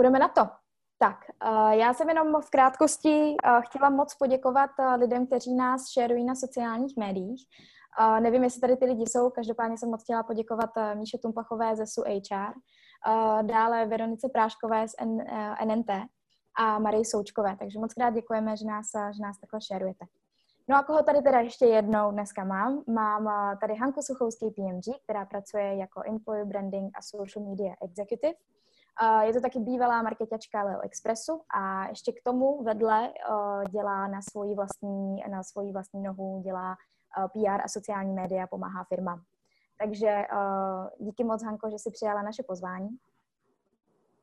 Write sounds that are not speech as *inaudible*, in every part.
půjdeme na to. Tak, uh, já jsem jenom v krátkosti uh, chtěla moc poděkovat uh, lidem, kteří nás šerují na sociálních médiích. Nevím, jestli tady ty lidi jsou, každopádně jsem moc chtěla poděkovat Míše Tumpachové ze SU HR, dále Veronice Práškové z NNT a Marii Součkové, takže moc krát děkujeme, že nás, že nás takhle šerujete. No a koho tady teda ještě jednou dneska mám? Mám tady Hanku Suchou z KPMG, která pracuje jako Employer Branding a Social Media Executive. Je to taky bývalá marketačka Leo Expressu a ještě k tomu vedle dělá na svoji vlastní, na svoji vlastní nohu, dělá PR a sociální média, pomáhá firmám. Takže díky moc, Hanko, že jsi přijala naše pozvání.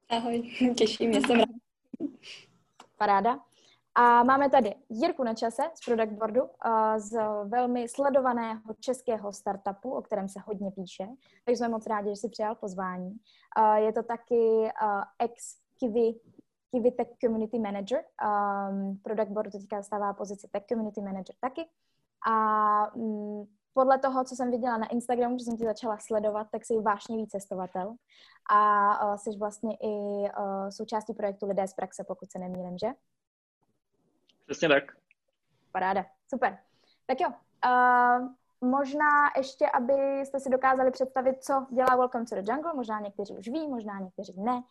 Ahoj, těším, mě jsem ráda. Paráda. A máme tady Jirku na čase z Product Boardu, z velmi sledovaného českého startupu, o kterém se hodně píše. Takže jsme moc rádi, že jsi přijal pozvání. Je to taky ex Kiwi, Kiwi Tech Community Manager. Product Board teďka stává pozici Tech Community Manager taky. A mm, podle toho, co jsem viděla na Instagramu, že jsem ti začala sledovat, tak jsi vášnivý cestovatel a jsi vlastně i součástí projektu Lidé z praxe, pokud se nemýlím, že? Přesně tak. Paráda, super. Tak jo, uh, možná ještě, abyste si dokázali představit, co dělá Welcome to the Jungle, možná někteří už ví, možná někteří ne.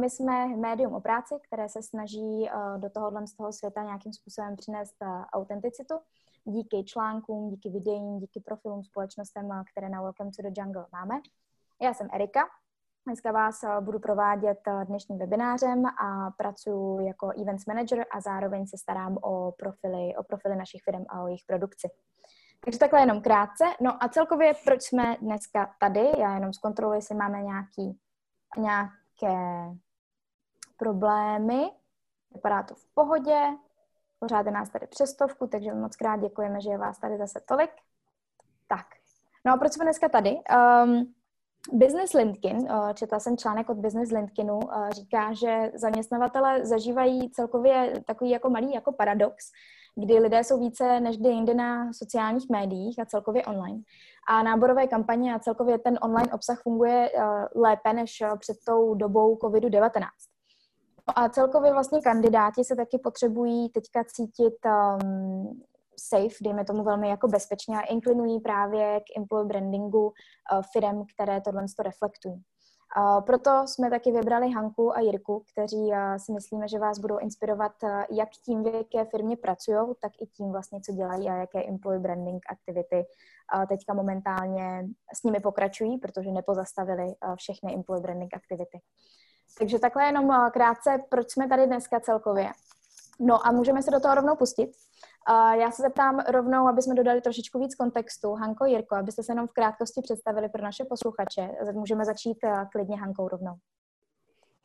My jsme médium o práci, které se snaží uh, do tohohle z toho světa nějakým způsobem přinést uh, autenticitu díky článkům, díky videím, díky profilům společnostem, které na Welcome to the Jungle máme. Já jsem Erika, Dneska vás eh, budu provádět eh, dnešním webinářem a pracuji jako events manager a zároveň se starám o profily, o profily našich firm a o jejich produkci. Takže takhle jenom krátce. No a celkově, proč jsme dneska tady? Já jenom zkontroluji, jestli máme nějaký, nějaké problémy. Vypadá to v pohodě. Pořád je nás tady přestovku, takže moc krát děkujeme, že je vás tady zase tolik. Tak. No a proč jsme dneska tady? Um, Business LinkedIn, eh, četla jsem článek od Business LinkedInu, eh, říká, že zaměstnavatele zažívají celkově takový jako malý jako paradox, kdy lidé jsou více než kdy jinde na sociálních médiích a celkově online. A náborové kampaně a celkově ten online obsah funguje eh, lépe než před tou dobou COVID-19. No a celkově vlastně kandidáti se taky potřebují teďka cítit um, safe, dejme tomu velmi jako bezpečně a inklinují právě k employer brandingu uh, firm, které tohle to reflektují. Uh, proto jsme taky vybrali Hanku a Jirku, kteří uh, si myslíme, že vás budou inspirovat uh, jak tím, v jaké firmě pracují, tak i tím vlastně, co dělají a jaké employee branding aktivity teďka momentálně s nimi pokračují, protože nepozastavili všechny employee branding aktivity. Takže takhle jenom krátce, proč jsme tady dneska celkově. No a můžeme se do toho rovnou pustit. Já se zeptám rovnou, aby jsme dodali trošičku víc kontextu. Hanko, Jirko, abyste se jenom v krátkosti představili pro naše posluchače. Můžeme začít eh, klidně Hankou rovnou.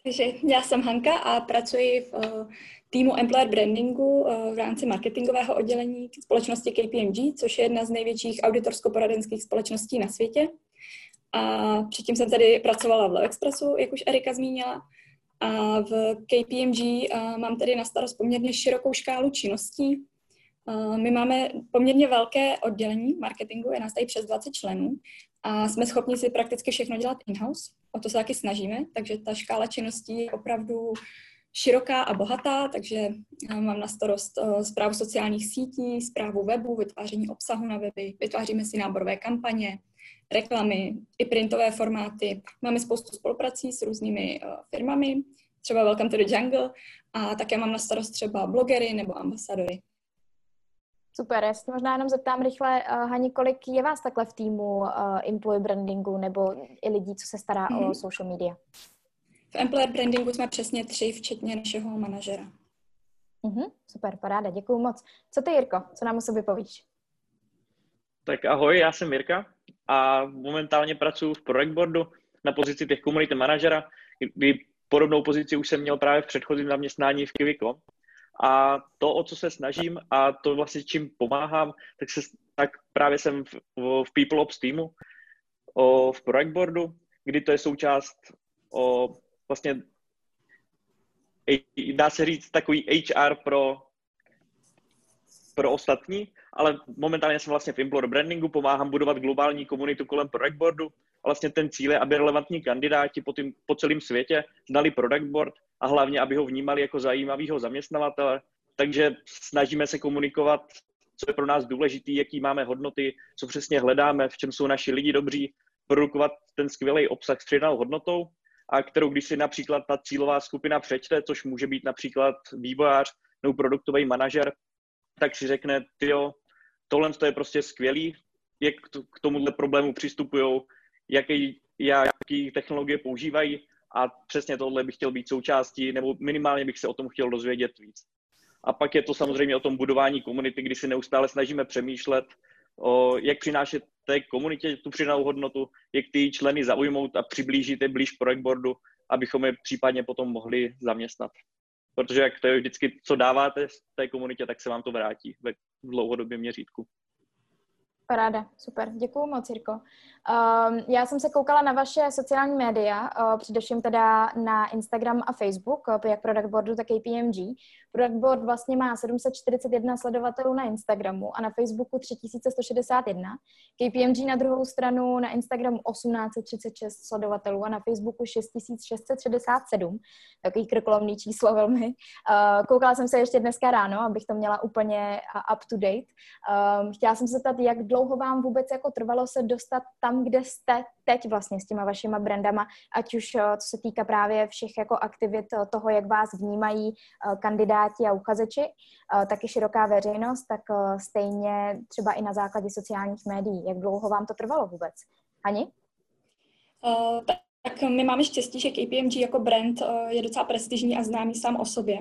Takže já jsem Hanka a pracuji v uh, týmu Employer Brandingu uh, v rámci marketingového oddělení společnosti KPMG, což je jedna z největších auditorsko-poradenských společností na světě. A předtím jsem tady pracovala v Leo Expressu, jak už Erika zmínila. A v KPMG mám tady na starost poměrně širokou škálu činností, my máme poměrně velké oddělení marketingu, je nás tady přes 20 členů a jsme schopni si prakticky všechno dělat in-house. O to se taky snažíme, takže ta škála činností je opravdu široká a bohatá, takže mám na starost zprávu sociálních sítí, zprávu webu, vytváření obsahu na weby, vytváříme si náborové kampaně, reklamy, i printové formáty. Máme spoustu spoluprací s různými firmami, třeba Welcome to the Jungle, a také mám na starost třeba blogery nebo ambasadory. Super, já se možná jenom zeptám rychle, uh, Hani, kolik je vás takhle v týmu uh, employee brandingu nebo i lidí, co se stará mm-hmm. o mhm. social media? V employer brandingu jsme přesně tři, včetně našeho manažera. Mm-hmm, super, paráda, děkuji moc. Co ty, Jirko, co nám o sobě povíš? Tak ahoj, já jsem Jirka a momentálně pracuji v Project Boardu na pozici těch komunity manažera, kdy podobnou pozici už jsem měl právě v předchozím zaměstnání v Kiviko. A to, o co se snažím a to vlastně čím pomáhám, tak, se, tak právě jsem v, v People Ops týmu, o, v Project Boardu, kdy to je součást o, vlastně dá se říct takový HR pro, pro ostatní, ale momentálně jsem vlastně v Employer Brandingu, pomáhám budovat globální komunitu kolem Project Boardu vlastně ten cíl je, aby relevantní kandidáti po, tým, po celém světě znali product board a hlavně, aby ho vnímali jako zajímavého zaměstnavatele. Takže snažíme se komunikovat, co je pro nás důležité, jaký máme hodnoty, co přesně hledáme, v čem jsou naši lidi dobří, produkovat ten skvělý obsah s přidanou hodnotou, a kterou když si například ta cílová skupina přečte, což může být například vývojář nebo produktový manažer, tak si řekne, jo, tohle je prostě skvělý, jak k tomuhle problému přistupují, jaký, jaký technologie používají a přesně tohle bych chtěl být součástí, nebo minimálně bych se o tom chtěl dozvědět víc. A pak je to samozřejmě o tom budování komunity, kdy si neustále snažíme přemýšlet, o, jak přinášet té komunitě tu přidanou hodnotu, jak ty členy zaujmout a přiblížit je blíž projektboardu, abychom je případně potom mohli zaměstnat. Protože jak to je vždycky, co dáváte té komunitě, tak se vám to vrátí ve dlouhodobém měřítku. Paráda, super, děkuji moc, Jirko. Um, já jsem se koukala na vaše sociální média, uh, především teda na Instagram a Facebook, uh, jak Product Boardu, tak KPMG. Product Board vlastně má 741 sledovatelů na Instagramu a na Facebooku 3161. KPMG na druhou stranu na Instagramu 1836 sledovatelů a na Facebooku 6667. Takový krkolomný číslo velmi. Uh, koukala jsem se ještě dneska ráno, abych to měla úplně up to date. Um, chtěla jsem se zeptat, jak dlouho vám vůbec jako trvalo se dostat tam, kde jste teď vlastně s těma vašima brandama, ať už eh, co se týká právě všech jako aktivit eh, toho, jak vás vnímají eh, kandidáti a uchazeči, tak i široká veřejnost, tak stejně třeba i na základě sociálních médií. Jak dlouho vám to trvalo vůbec? Hani? Uh, tak my máme štěstí, že KPMG jako brand je docela prestižní a známý sám o sobě.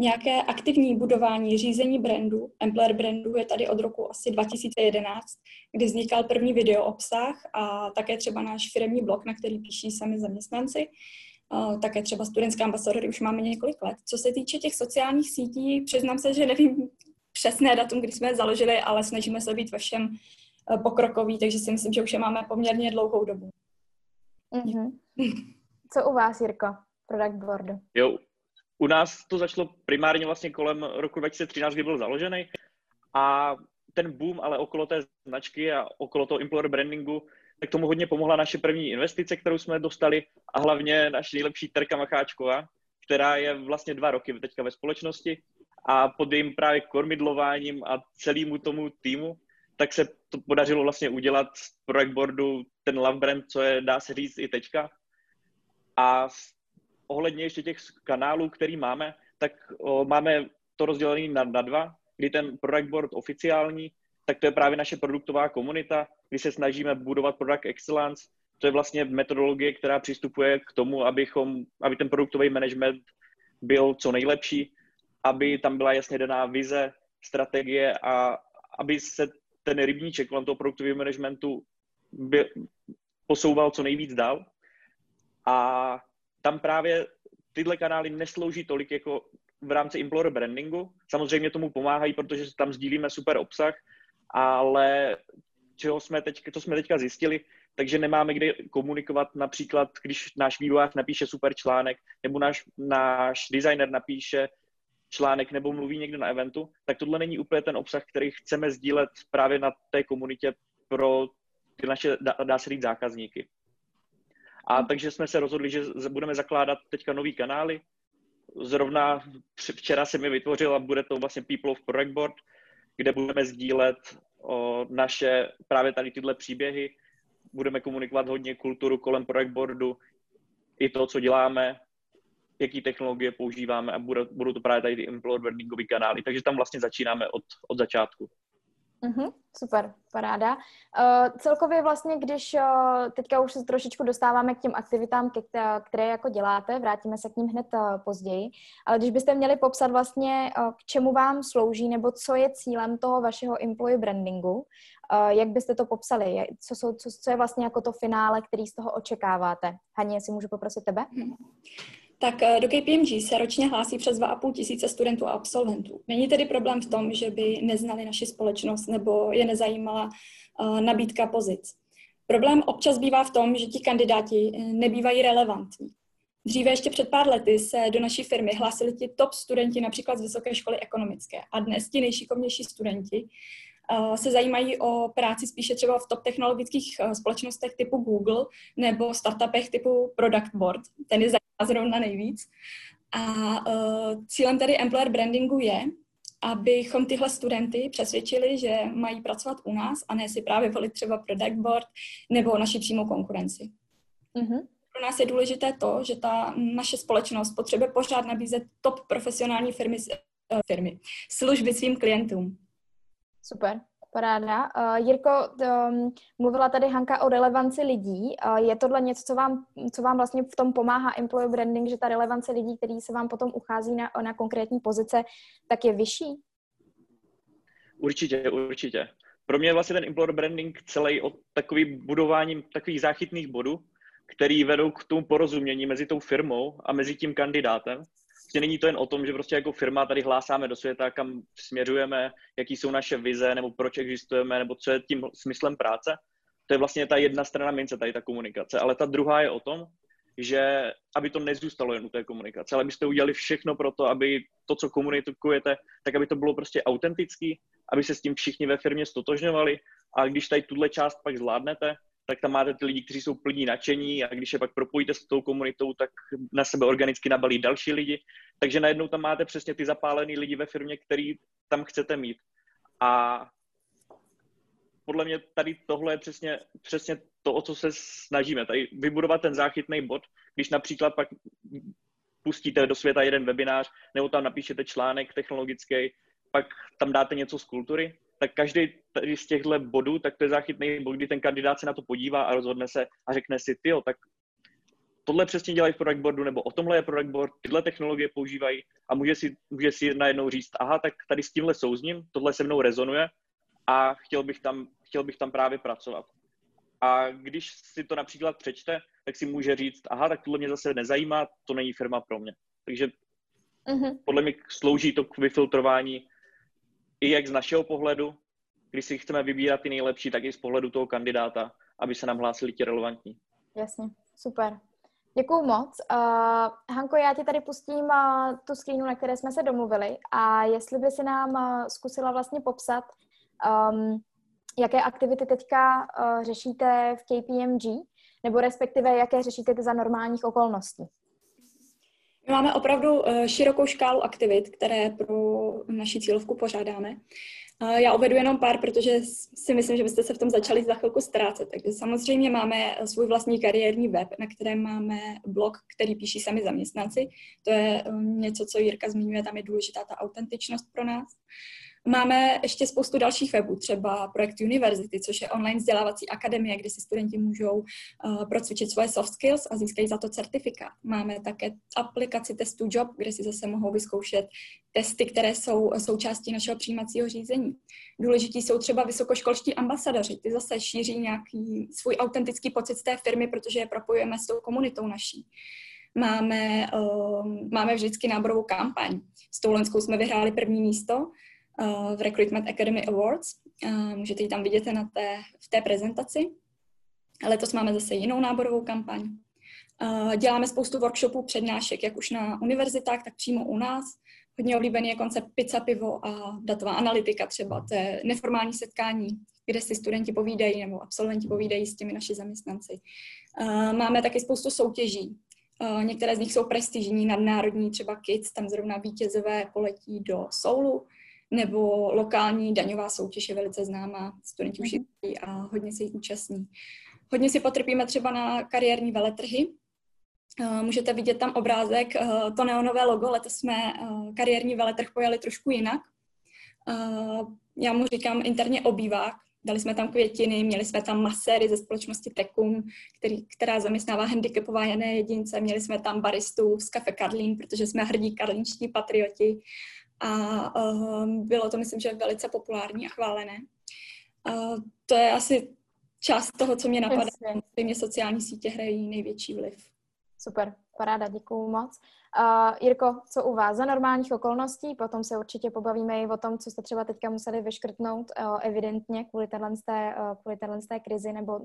Nějaké aktivní budování řízení brandu, employer brandu je tady od roku asi 2011, kdy vznikal první video obsah a také třeba náš firmní blog, na který píší sami zaměstnanci. Také třeba studentská ambasadory už máme několik let. Co se týče těch sociálních sítí, přiznám se, že nevím přesné datum, kdy jsme je založili, ale snažíme se být ve všem e, pokrokový, takže si myslím, že už je máme poměrně dlouhou dobu. Mm-hmm. Co u vás, Jirko, product boardu? Jo, u nás to začalo primárně vlastně kolem roku 2013, kdy byl založený a ten boom, ale okolo té značky a okolo toho employer brandingu, tak tomu hodně pomohla naše první investice, kterou jsme dostali a hlavně naše nejlepší Terka Macháčková, která je vlastně dva roky teďka ve společnosti a pod jejím právě kormidlováním a celému tomu týmu, tak se to podařilo vlastně udělat z project boardu ten love brand, co je, dá se říct, i teďka. A ohledně ještě těch kanálů, který máme, tak o, máme to rozdělené na, na dva, kdy ten product board oficiální, tak to je právě naše produktová komunita, kdy se snažíme budovat product excellence. To je vlastně metodologie, která přistupuje k tomu, abychom, aby ten produktový management byl co nejlepší, aby tam byla jasně daná vize, strategie a aby se ten rybníček kolem toho produktového managementu by, posouval co nejvíc dál. A tam právě tyhle kanály neslouží tolik jako v rámci Implorer brandingu. Samozřejmě tomu pomáhají, protože tam sdílíme super obsah, ale čeho jsme teď, to jsme teďka zjistili, takže nemáme kde komunikovat například, když náš vývojář napíše super článek, nebo náš, náš designer napíše článek nebo mluví někde na eventu, tak tohle není úplně ten obsah, který chceme sdílet právě na té komunitě pro ty naše, dá, dá se říct, zákazníky. A takže jsme se rozhodli, že budeme zakládat teďka nový kanály. Zrovna včera jsem je vytvořil a bude to vlastně People of Project Board, kde budeme sdílet o naše právě tady tyhle příběhy. Budeme komunikovat hodně kulturu kolem project boardu, i to, co děláme, jaký technologie používáme a budou to právě tady ty employer kanály. Takže tam vlastně začínáme od, od začátku. Mm-hmm, super, paráda. Uh, celkově vlastně, když uh, teďka už se trošičku dostáváme k těm aktivitám, ke, které jako děláte, vrátíme se k ním hned uh, později, ale když byste měli popsat vlastně, uh, k čemu vám slouží, nebo co je cílem toho vašeho employee brandingu, uh, jak byste to popsali? Co, jsou, co, co je vlastně jako to finále, který z toho očekáváte? Haně, jestli můžu poprosit tebe? Mm-hmm. Tak eh, do KPMG se ročně hlásí přes 2,5 tisíce studentů a absolventů. Není tedy problém v tom, že by neznali naši společnost nebo je nezajímala uh, nabídka pozic. Problém občas bývá v tom, že ti kandidáti eh, nebývají relevantní. Dříve ještě před pár lety se do naší firmy hlásili ti top studenti například z Vysoké školy ekonomické a dnes ti nejšikovnější studenti se zajímají o práci spíše třeba v top technologických společnostech typu Google nebo startupech typu Product Board. Ten je zajímá zrovna nejvíc. A cílem tady employer brandingu je, abychom tyhle studenty přesvědčili, že mají pracovat u nás a ne si právě volit třeba product board nebo naši přímou konkurenci. Mm-hmm. Pro nás je důležité to, že ta naše společnost potřebuje pořád nabízet top profesionální firmy, firmy služby svým klientům. Super. Paráda. Uh, Jirko, um, mluvila tady Hanka o relevanci lidí. Uh, je tohle něco, co vám, co vám vlastně v tom pomáhá employer branding, že ta relevance lidí, který se vám potom uchází na, na konkrétní pozice, tak je vyšší? Určitě, určitě. Pro mě je vlastně ten employer branding celý o takovým budováním takových záchytných bodů, který vedou k tomu porozumění mezi tou firmou a mezi tím kandidátem prostě není to jen o tom, že prostě jako firma tady hlásáme do světa, kam směřujeme, jaký jsou naše vize, nebo proč existujeme, nebo co je tím smyslem práce. To je vlastně ta jedna strana mince, tady ta komunikace. Ale ta druhá je o tom, že aby to nezůstalo jen u té komunikace, ale abyste udělali všechno pro to, aby to, co komunikujete, tak aby to bylo prostě autentický, aby se s tím všichni ve firmě stotožňovali a když tady tuhle část pak zvládnete, tak tam máte ty lidi, kteří jsou plní nadšení a když je pak propojíte s tou komunitou, tak na sebe organicky nabalí další lidi. Takže najednou tam máte přesně ty zapálený lidi ve firmě, který tam chcete mít. A podle mě tady tohle je přesně, přesně to, o co se snažíme. Tady vybudovat ten záchytný bod, když například pak pustíte do světa jeden webinář, nebo tam napíšete článek technologický, pak tam dáte něco z kultury, tak každý z těchto bodů, tak to je záchytný bod, kdy ten kandidát se na to podívá a rozhodne se a řekne si, ty, tak tohle přesně dělají v product boardu, nebo o tomhle je product board, tyhle technologie používají a může si, může si najednou říct, aha, tak tady s tímhle souzním, tohle se mnou rezonuje a chtěl bych tam, chtěl bych tam právě pracovat. A když si to například přečte, tak si může říct, aha, tak tohle mě zase nezajímá, to není firma pro mě. Takže mm-hmm. podle mě slouží to k vyfiltrování i jak z našeho pohledu, když si chceme vybírat ty nejlepší, tak i z pohledu toho kandidáta, aby se nám hlásili ti relevantní. Jasně, super. Děkuju moc. Uh, Hanko, já ti tady pustím uh, tu screenu, na které jsme se domluvili a jestli by si nám uh, zkusila vlastně popsat, um, jaké aktivity teďka uh, řešíte v KPMG, nebo respektive jaké řešíte za normálních okolností. My máme opravdu eh, širokou škálu aktivit, které pro naši cílovku pořádáme. Já uvedu jenom pár, protože si myslím, že byste se v tom začali za chvilku ztrácet. Takže samozřejmě máme svůj vlastní kariérní web, na kterém máme blog, který píší sami zaměstnanci. To je eh, něco, co Jirka zmiňuje, tam je důležitá ta autentičnost pro nás. Máme ještě spoustu dalších webů, třeba projekt University, což je online vzdělávací akademie, kde si studenti můžou uh, procvičit svoje soft skills a získají za to certifikát. Máme také aplikaci testu Job, kde si zase mohou vyzkoušet testy, které jsou součástí našeho přijímacího řízení. Důležití jsou třeba vysokoškolští ambasadoři, ty zase šíří nějaký svůj autentický pocit z té firmy, protože je propojujeme s tou komunitou naší máme, uh, máme vždycky náborovou kampaň. S tou Lenskou jsme vyhráli první místo v Recruitment Academy Awards. Eh, můžete ji tam vidět na té, v té prezentaci. Letos máme zase jinou náborovou kampaň. Eh, děláme spoustu workshopů, přednášek, jak už na univerzitách, tak přímo u nás. Hodně oblíbený je koncept pizza, pivo a datová analytika třeba. To je neformální setkání, kde si studenti povídají nebo absolventi povídají s těmi naši zaměstnanci. Máme taky spoustu soutěží. Některé z nich jsou prestižní, nadnárodní, třeba KIDS, tam zrovna vítězové poletí do Soulu nebo lokální daňová soutěž je velice známá, studenti už mm-hmm. a hodně se jí účastní. Hodně si potrpíme třeba na kariérní veletrhy. Eh, můžete vidět tam obrázek, eh, to neonové logo, letos jsme eh, kariérní veletrh pojali trošku jinak. Já mu říkám interně obývák, Dali jsme tam květiny, měli jsme tam maséry ze společnosti Tekum, který, která zaměstnává handicapované jedince, měli jsme tam baristu z kafe Karlín, protože jsme hrdí karlínští patrioti a uh, bylo to, myslím, že velice populární a chválené. Uh, to je asi část toho, co mě napadá. Samozřejmě sociální sítě hrají největší vliv. Super, paráda, děkuju moc. Uh, Jirko, co u vás za normálních okolností? Potom se určitě pobavíme i o tom, co jste třeba teďka museli vyškrtnout uh, evidentně kvůli téhle, uh, kvůli téhle krizi nebo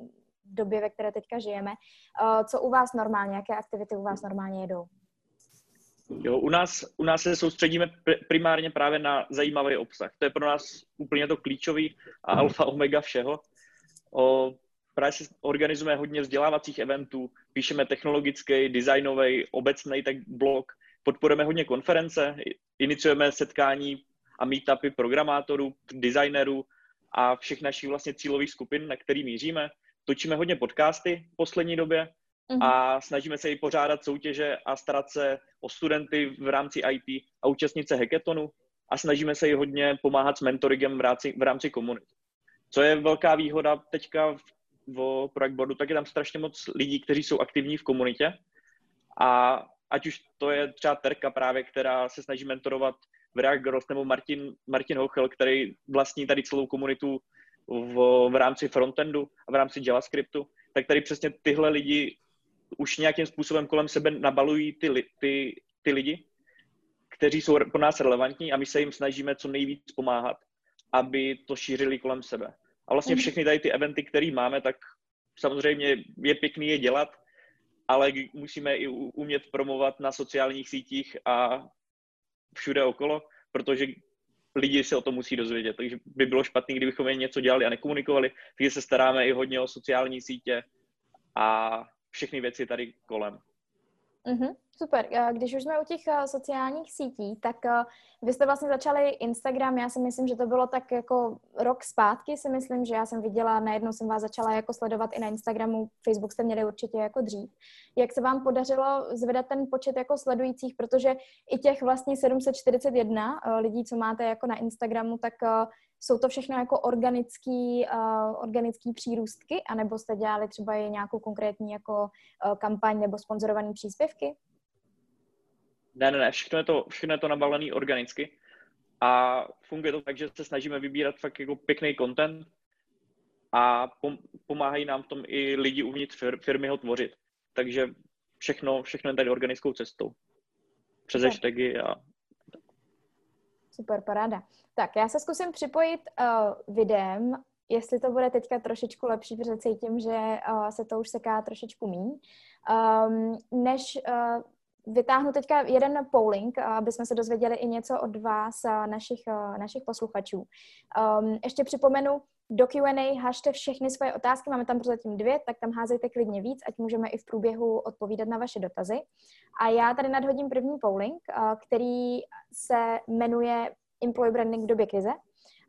době, ve které teďka žijeme. Uh, co u vás normálně, jaké aktivity u vás normálně jedou? Jo, u, nás, u nás se soustředíme primárně právě na zajímavý obsah. To je pro nás úplně to klíčový a alfa omega všeho. O, právě organizujeme hodně vzdělávacích eventů, píšeme technologický, designový, obecný tak blog, podporujeme hodně konference, iniciujeme setkání a meetupy programátorů, designerů a všech našich vlastně cílových skupin, na který míříme. Točíme hodně podcasty v poslední době mm-hmm. a snažíme se i pořádat soutěže a starat se o studenty v rámci IT a účastnit se hackathonu a snažíme se i hodně pomáhat s mentoringem v rámci, v rámci komunit. Co je velká výhoda teďka v, v Project tak je tam strašně moc lidí, kteří jsou aktivní v komunitě a ať už to je třeba Terka právě, která se snaží mentorovat v React Girls, nebo Martin, Martin Hochel, který vlastní tady celou komunitu v, v rámci frontendu a v rámci JavaScriptu, tak tady přesně tyhle lidi už nějakým způsobem kolem sebe nabalují ty, ty, ty lidi, kteří jsou pro nás relevantní a my se jim snažíme co nejvíc pomáhat, aby to šířili kolem sebe. A vlastně mhm. všechny tady ty eventy, které máme, tak samozřejmě je pěkný je dělat, ale musíme i umět promovat na sociálních sítích a všude okolo, protože lidi se o to musí dozvědět. Takže by bylo špatné, kdybychom jen něco dělali a nekomunikovali. Takže se staráme i hodně o sociální sítě a všechny věci tady kolem. Mm-hmm, super. Když už jsme u těch sociálních sítí, tak vy jste vlastně začali Instagram, já si myslím, že to bylo tak jako rok zpátky, si myslím, že já jsem viděla, najednou jsem vás začala jako sledovat i na Instagramu, Facebook jste měli určitě jako dřív. Jak se vám podařilo zvedat ten počet jako sledujících, protože i těch vlastně 741 lidí, co máte jako na Instagramu, tak jsou to všechno jako organický, uh, organický přírůstky, anebo jste dělali třeba i nějakou konkrétní jako uh, kampaň nebo sponzorované příspěvky? Ne, ne, ne, všechno je to, všechno je to nabalené organicky a funguje to tak, že se snažíme vybírat fakt jako pěkný content a pomáhají nám v tom i lidi uvnitř firmy ho tvořit. Takže všechno, všechno je tady organickou cestou. Přes hashtagy a Super, paráda. Tak, já se zkusím připojit uh, videem, jestli to bude teďka trošičku lepší, protože cítím, že uh, se to už seká trošičku míň. Um, než uh, vytáhnu teďka jeden polling, aby jsme se dozvěděli i něco od vás, našich, našich posluchačů. Um, ještě připomenu, do Q&A hašte všechny svoje otázky, máme tam prozatím dvě, tak tam házejte klidně víc, ať můžeme i v průběhu odpovídat na vaše dotazy. A já tady nadhodím první polling, který se jmenuje Employee Branding v době krize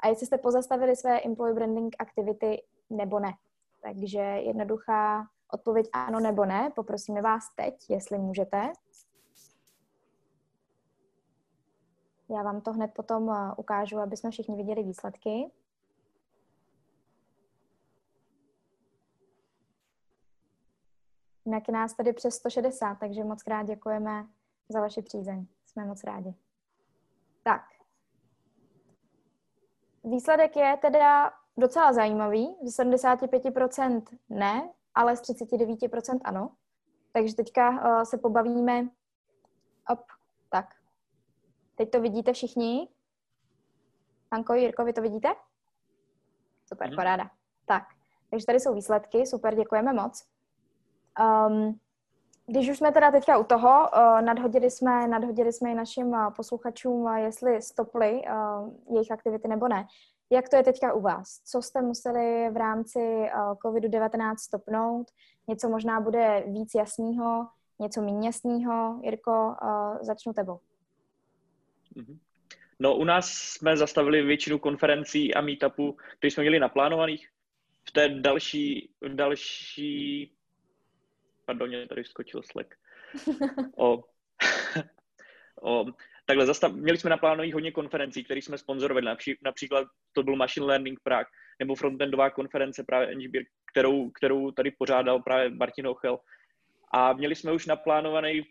a jestli jste pozastavili své employee branding aktivity nebo ne. Takže jednoduchá odpověď ano nebo ne. Poprosíme vás teď, jestli můžete. Já vám to hned potom ukážu, aby jsme všichni viděli výsledky. Jinak je nás tady přes 160, takže moc krát děkujeme za vaši přízeň. Jsme moc rádi. Tak. Výsledek je teda docela zajímavý. Z 75% ne, ale z 39% ano. Takže teďka uh, se pobavíme. Op, tak. Teď to vidíte všichni? Hanko, Jirko, vy to vidíte? Super, mm. paráda. Tak, takže tady jsou výsledky, super, děkujeme moc. Um, když už jsme teda teďka u toho, uh, nadhodili, jsme, nadhodili jsme i našim uh, posluchačům, uh, jestli stopli uh, jejich aktivity nebo ne. Jak to je teďka u vás? Co jste museli v rámci uh, COVID-19 stopnout? Něco možná bude víc jasného, něco méně jasného. Jirko, uh, začnu tebou. Mhm. No, u nás jsme zastavili většinu konferencí a meetupů, které jsme měli naplánovaných. V té další, další pardon, mě tady skočil Slack. *laughs* O, *laughs* o, takhle, zastav, měli jsme naplánovaných hodně konferencí, které jsme sponzorovali, napří, například to byl Machine Learning Prague, nebo frontendová konference právě NGB, kterou, kterou tady pořádal právě Martin Ochel. A měli jsme už naplánovaný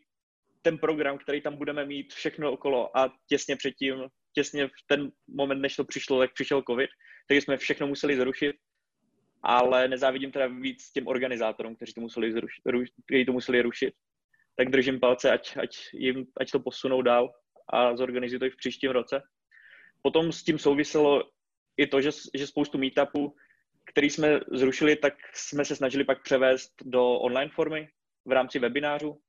ten program, který tam budeme mít všechno okolo a těsně předtím, těsně v ten moment, než to přišlo, tak přišel covid, takže jsme všechno museli zrušit ale nezávidím teda víc těm organizátorům, kteří to museli, zrušit, kteří to museli rušit. Tak držím palce, ať, ať, jim, ať to posunou dál a zorganizují to i v příštím roce. Potom s tím souviselo i to, že, že spoustu meetupů, který jsme zrušili, tak jsme se snažili pak převést do online formy v rámci webinářů,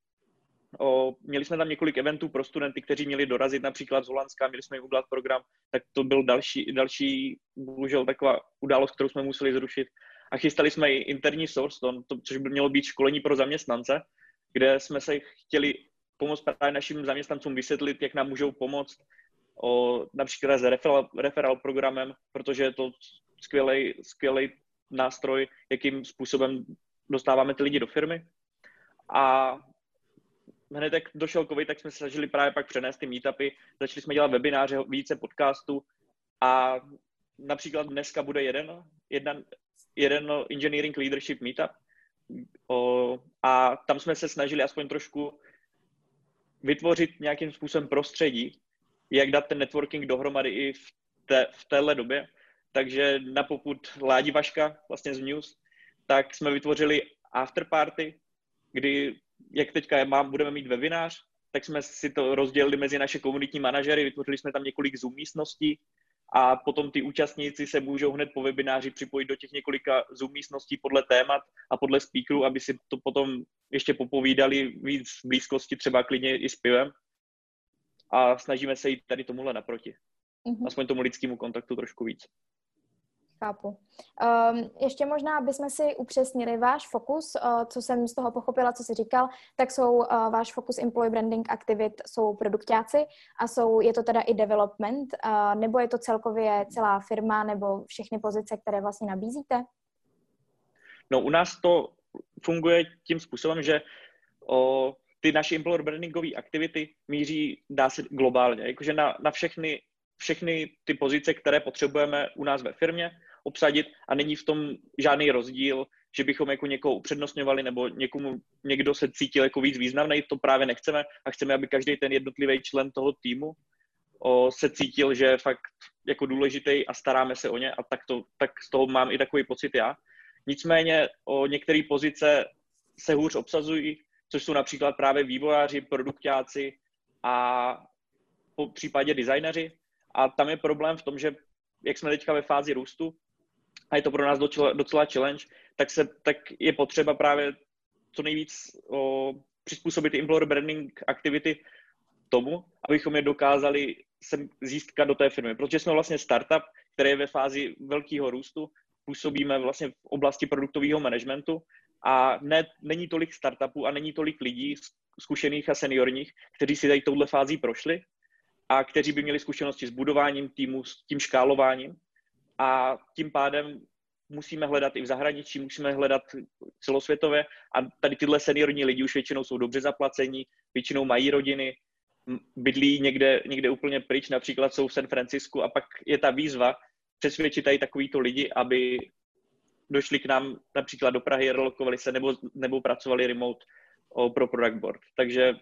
O, měli jsme tam několik eventů pro studenty, kteří měli dorazit například z Holandska, měli jsme jim udělat program, tak to byl další, další bohužel taková událost, kterou jsme museli zrušit. A chystali jsme i interní source, to, to, což by mělo být školení pro zaměstnance, kde jsme se chtěli pomoct právě našim zaměstnancům vysvětlit, jak nám můžou pomoct o, například s referral, referral programem, protože je to skvělý, skvělý nástroj, jakým způsobem dostáváme ty lidi do firmy. A hned jak došel covid, tak jsme se snažili právě pak přenést ty meetupy, začali jsme dělat webináře, více podcastů a například dneska bude jeden, jeden, jeden engineering leadership meetup o, a tam jsme se snažili aspoň trošku vytvořit nějakým způsobem prostředí, jak dát ten networking dohromady i v, té, v téhle době. Takže na poput Ládi Vaška vlastně z News, tak jsme vytvořili afterparty, kdy, jak teďka mám, budeme mít webinář, tak jsme si to rozdělili mezi naše komunitní manažery, vytvořili jsme tam několik Zoom místností a potom ty účastníci se můžou hned po webináři připojit do těch několika Zoom místností podle témat a podle speakerů, aby si to potom ještě popovídali víc v blízkosti, třeba klidně i s pivem. A snažíme se jít tady tomuhle naproti. Mm-hmm. Aspoň tomu lidskému kontaktu trošku víc. Chápu. Um, ještě možná, aby jsme si upřesnili váš fokus, uh, co jsem z toho pochopila, co jsi říkal, tak jsou uh, váš fokus employee branding aktivit jsou produktáci a jsou, je to teda i development, uh, nebo je to celkově celá firma nebo všechny pozice, které vlastně nabízíte? No u nás to funguje tím způsobem, že o, ty naše employer brandingové aktivity míří, dá se globálně, jakože na, na všechny všechny ty pozice, které potřebujeme u nás ve firmě, obsadit a není v tom žádný rozdíl, že bychom jako někoho upřednostňovali nebo někomu, někdo se cítil jako víc významný, to právě nechceme a chceme, aby každý ten jednotlivý člen toho týmu o, se cítil, že je fakt jako důležitý a staráme se o ně a tak, to, tak z toho mám i takový pocit já. Nicméně o některé pozice se hůř obsazují, což jsou například právě vývojáři, produktáci a po případě designéři. A tam je problém v tom, že jak jsme teďka ve fázi růstu, a je to pro nás docela, docela challenge, tak, se, tak je potřeba právě co nejvíc o, přizpůsobit employer branding aktivity tomu, abychom je dokázali sem získat do té firmy. Protože jsme vlastně startup, který je ve fázi velkého růstu, působíme vlastně v oblasti produktového managementu a ne, není tolik startupů a není tolik lidí zkušených a seniorních, kteří si tady touhle fází prošli a kteří by měli zkušenosti s budováním týmu, s tím škálováním a tím pádem musíme hledat i v zahraničí, musíme hledat celosvětově a tady tyhle seniorní lidi už většinou jsou dobře zaplacení, většinou mají rodiny, bydlí někde, někde úplně pryč, například jsou v San Francisku a pak je ta výzva přesvědčit tady takovýto lidi, aby došli k nám například do Prahy, relokovali se nebo, nebo pracovali remote pro product board. Takže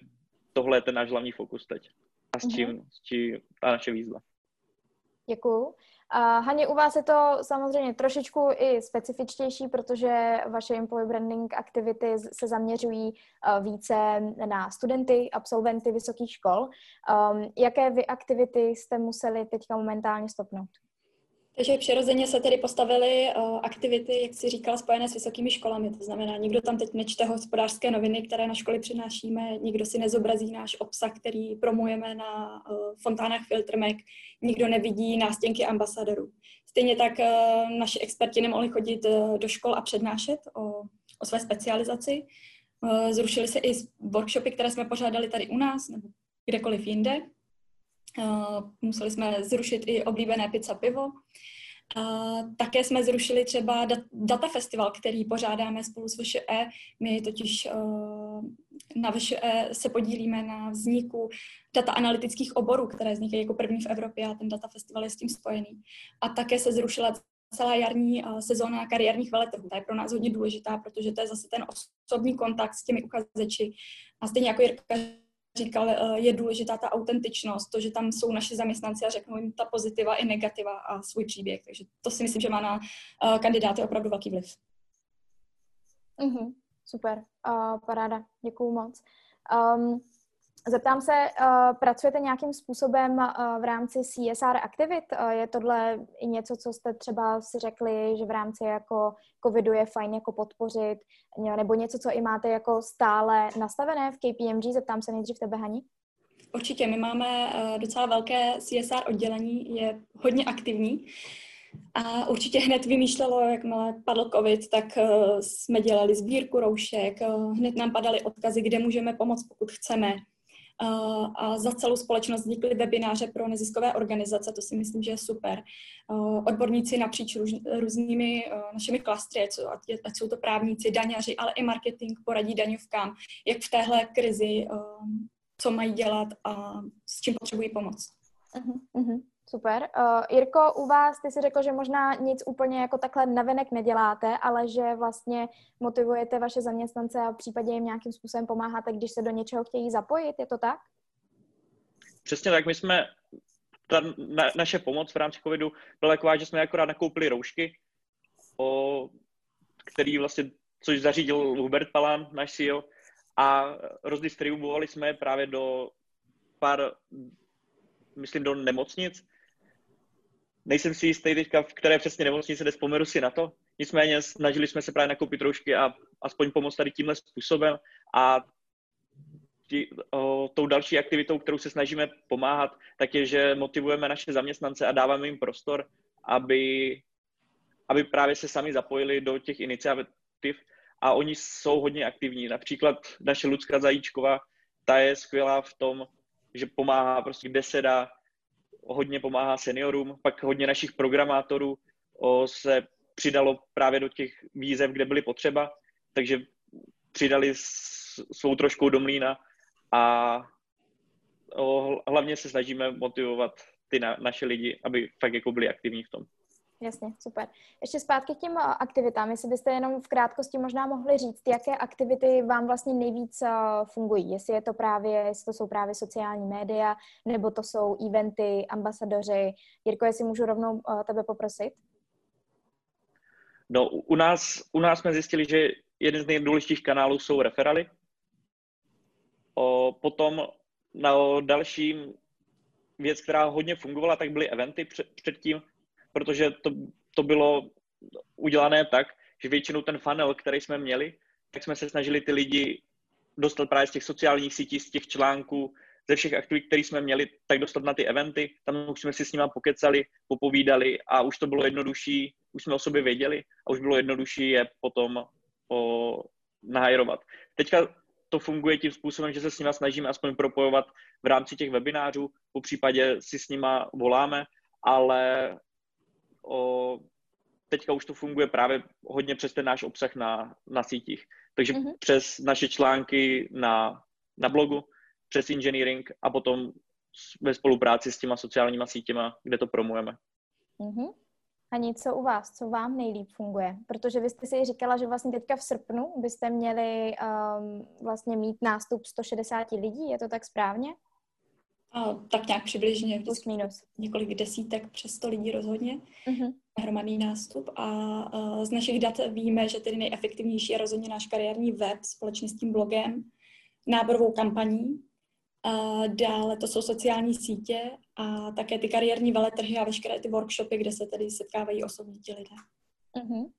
tohle je ten náš hlavní fokus teď a s čím, mm-hmm. s čím ta naše výzva. Děkuju. A Haně, u vás je to samozřejmě trošičku i specifičtější, protože vaše employee branding aktivity se zaměřují uh, více na studenty, absolventy vysokých škol. Um, jaké vy aktivity jste museli teďka momentálně stopnout? Takže přirozeně se tedy postavily uh, aktivity, jak si říkala, spojené s vysokými školami. To znamená, nikdo tam teď nečte hospodářské noviny, které na školy přinášíme, nikdo si nezobrazí náš obsah, který promujeme na uh, fontánách Filtrmek, nikdo nevidí nástěnky ambasadorů. Stejně tak uh, naši experti nemohli chodit do škol a přednášet o, o své specializaci. Zrušily se i workshopy, které jsme pořádali tady u nás nebo kdekoliv jinde. Uh, museli jsme zrušit i oblíbené pizza pivo. Uh, také jsme zrušili třeba dat- Data Festival, který pořádáme spolu s VŠE. My totiž uh, na VŠE se podílíme na vzniku data analytických oborů, které vznikají jako první v Evropě a ten Data Festival je s tím spojený. A také se zrušila celá jarní sezóna kariérních veletrhů. Ta je pro nás hodně důležitá, protože to je zase ten osobní kontakt s těmi uchazeči. A stejně jako Jirka říkal, eh, je důležitá ta autentičnost, to, že tam jsou naše zaměstnanci a řeknou jim ta pozitiva i negativa a svůj příběh. Takže to si myslím, že má na eh, kandidáty opravdu velký vliv. Mm-hmm, super, uh, paráda, děkuju moc. Um, Zeptám se, uh, pracujete nějakým způsobem uh, v rámci CSR aktivit? Uh, je tohle i něco, co jste třeba si řekli, že v rámci jako covidu je fajn jako podpořit, nebo něco, co i máte jako stále nastavené v KPMG? Zeptám se nejdřív tebe, Hani. Určitě, my máme docela velké CSR oddělení, je hodně aktivní. A určitě hned vymýšlelo, jakmile padl covid, tak jsme dělali sbírku roušek, hned nám padaly odkazy, kde můžeme pomoct, pokud chceme a za celou společnost vznikly webináře pro neziskové organizace, to si myslím, že je super. Odborníci napříč růz, různými našimi klastry, ať jsou to právníci, daňaři, ale i marketing poradí daňovkám, jak v téhle krizi, co mají dělat a s čím potřebují pomoc. Uh-huh, uh-huh. Super. Uh, Jirko, u vás ty si řekl, že možná nic úplně jako takhle navenek neděláte, ale že vlastně motivujete vaše zaměstnance a v případě jim nějakým způsobem pomáháte, když se do něčeho chtějí zapojit, je to tak? Přesně tak, my jsme, ta na, naše pomoc v rámci covidu byla taková, že jsme akorát nakoupili roušky, o, který vlastně, což zařídil Hubert Palán, náš CEO, a rozdistribuovali jsme právě do pár, myslím, do nemocnic, Nejsem si jistý teďka, v které přesně nemocnici, nespomeru si na to. Nicméně snažili jsme se právě nakoupit roušky a aspoň pomoct tady tímhle způsobem. A tí, o, tou další aktivitou, kterou se snažíme pomáhat, tak je, že motivujeme naše zaměstnance a dáváme jim prostor, aby, aby právě se sami zapojili do těch iniciativ a oni jsou hodně aktivní. Například naše Lucka Zajíčková, ta je skvělá v tom, že pomáhá prostě, kde se dá, hodně pomáhá seniorům, pak hodně našich programátorů se přidalo právě do těch výzev, kde byly potřeba, takže přidali svou troškou do mlína a hlavně se snažíme motivovat ty na, naše lidi, aby fakt jako byli aktivní v tom. Jasně, super. Ještě zpátky k těm eh, aktivitám, jestli byste jenom v krátkosti možná mohli říct, jaké aktivity vám vlastně nejvíc eh, fungují. Jestli je to právě, jestli to jsou právě sociální média, nebo to jsou eventy, ambasadoři. Jirko, jestli můžu rovnou eh, tebe poprosit? No, u nás, u nás jsme zjistili, že jeden z nejdůležitějších kanálů jsou referaly. O, potom na dalším věc, která hodně fungovala, tak byly eventy před, předtím, protože to, to bylo udělané tak, že většinou ten funnel, který jsme měli, tak jsme se snažili ty lidi dostat právě z těch sociálních sítí, z těch článků, ze všech aktivit, které jsme měli, tak dostat na ty eventy. Tam už jsme si s nimi pokecali, popovídali a už to bylo jednodušší, už jsme o sobě věděli a už bylo jednodušší je potom o, nahajrovat. Teďka to funguje tím způsobem, že se s nimi snažíme aspoň propojovat v rámci těch webinářů, po případě si s nima voláme, ale o, teďka už to funguje právě hodně přes ten náš obsah na, na sítích. Takže mm-hmm. přes naše články na, na blogu, přes engineering a potom ve spolupráci s těma sociálníma sítěma, kde to promujeme. Mm-hmm. A něco u vás, co vám nejlíp funguje? Protože vy jste si říkala, že vlastně teďka v srpnu byste měli um, vlastně mít nástup 160 lidí, je to tak správně? A, tak nějak přibližně. Plus minus. Několik desítek, přes 100 lidí rozhodně. Uh-huh. Hromadný nástup. A, a z našich dat víme, že tedy nejefektivnější je rozhodně náš kariérní web společně s tím blogem, náborovou kampaní. A dále to jsou sociální sítě a také ty kariérní veletrhy a veškeré ty workshopy, kde se tedy setkávají osobně ti lidé. Uh-huh.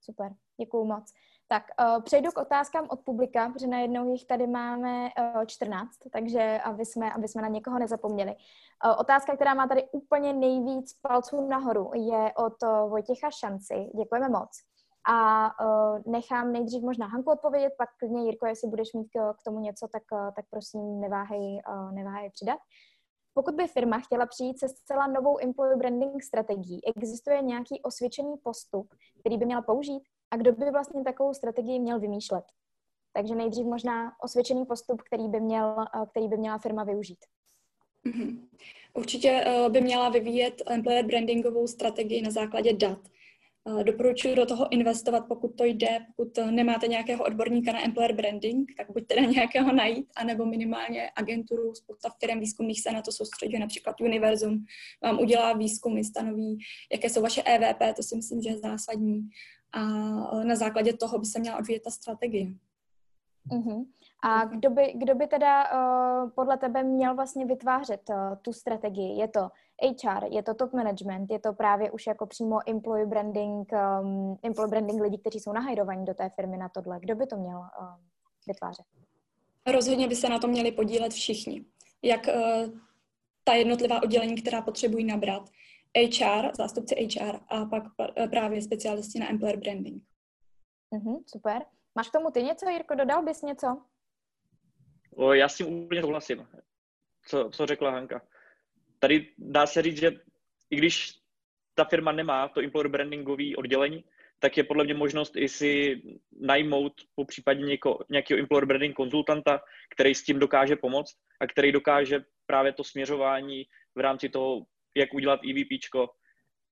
Super, děkuju moc. Tak uh, přejdu k otázkám od publika, protože najednou jich tady máme uh, 14, takže aby jsme, aby jsme na někoho nezapomněli. Uh, otázka, která má tady úplně nejvíc palců nahoru, je od uh, Vojtěcha Šanci. Děkujeme moc. A uh, nechám nejdřív možná Hanku odpovědět, pak klidně Jirko, jestli budeš mít k, k tomu něco, tak, uh, tak prosím neváhej, uh, neváhej přidat. Pokud by firma chtěla přijít se zcela novou employer branding strategií, existuje nějaký osvědčený postup, který by měla použít? A kdo by vlastně takovou strategii měl vymýšlet. Takže nejdřív možná osvědčený postup, který by, měl, eh, který by měla firma využít. Mm-hmm. Určitě uh, by měla vyvíjet employer brandingovou strategii na základě dat. Uh, doporučuji do toho investovat, pokud to jde, pokud nemáte nějakého odborníka na employer branding, tak buď teda nějakého najít, anebo minimálně agenturu, spousta firm výzkumných se na to soustředí, například Univerzum vám udělá výzkumy, stanoví, jaké jsou vaše EVP, to si myslím, že je zásadní a na základě toho by se měla odvíjet ta strategie. Uh-huh. A kdo by, kdo by teda uh, podle tebe měl vlastně vytvářet uh, tu strategii? Je to HR, je to top management, je to právě už jako přímo employee branding, um, employee branding lidí, kteří jsou nahajrovaní do té firmy na tohle. Kdo by to měl uh, vytvářet? Rozhodně by se na to měli podílet všichni. Jak uh, ta jednotlivá oddělení, která potřebují nabrat. HR, zástupci HR a pak právě specialisti na employer branding. Mm-hmm, super. Máš k tomu ty něco, Jirko? Dodal bys něco? O, já s tím úplně souhlasím, co, co řekla Hanka. Tady dá se říct, že i když ta firma nemá to employer brandingové oddělení, tak je podle mě možnost i si najmout po případě něko, nějakého employer branding konzultanta, který s tím dokáže pomoct a který dokáže právě to směřování v rámci toho, jak udělat EVPčko,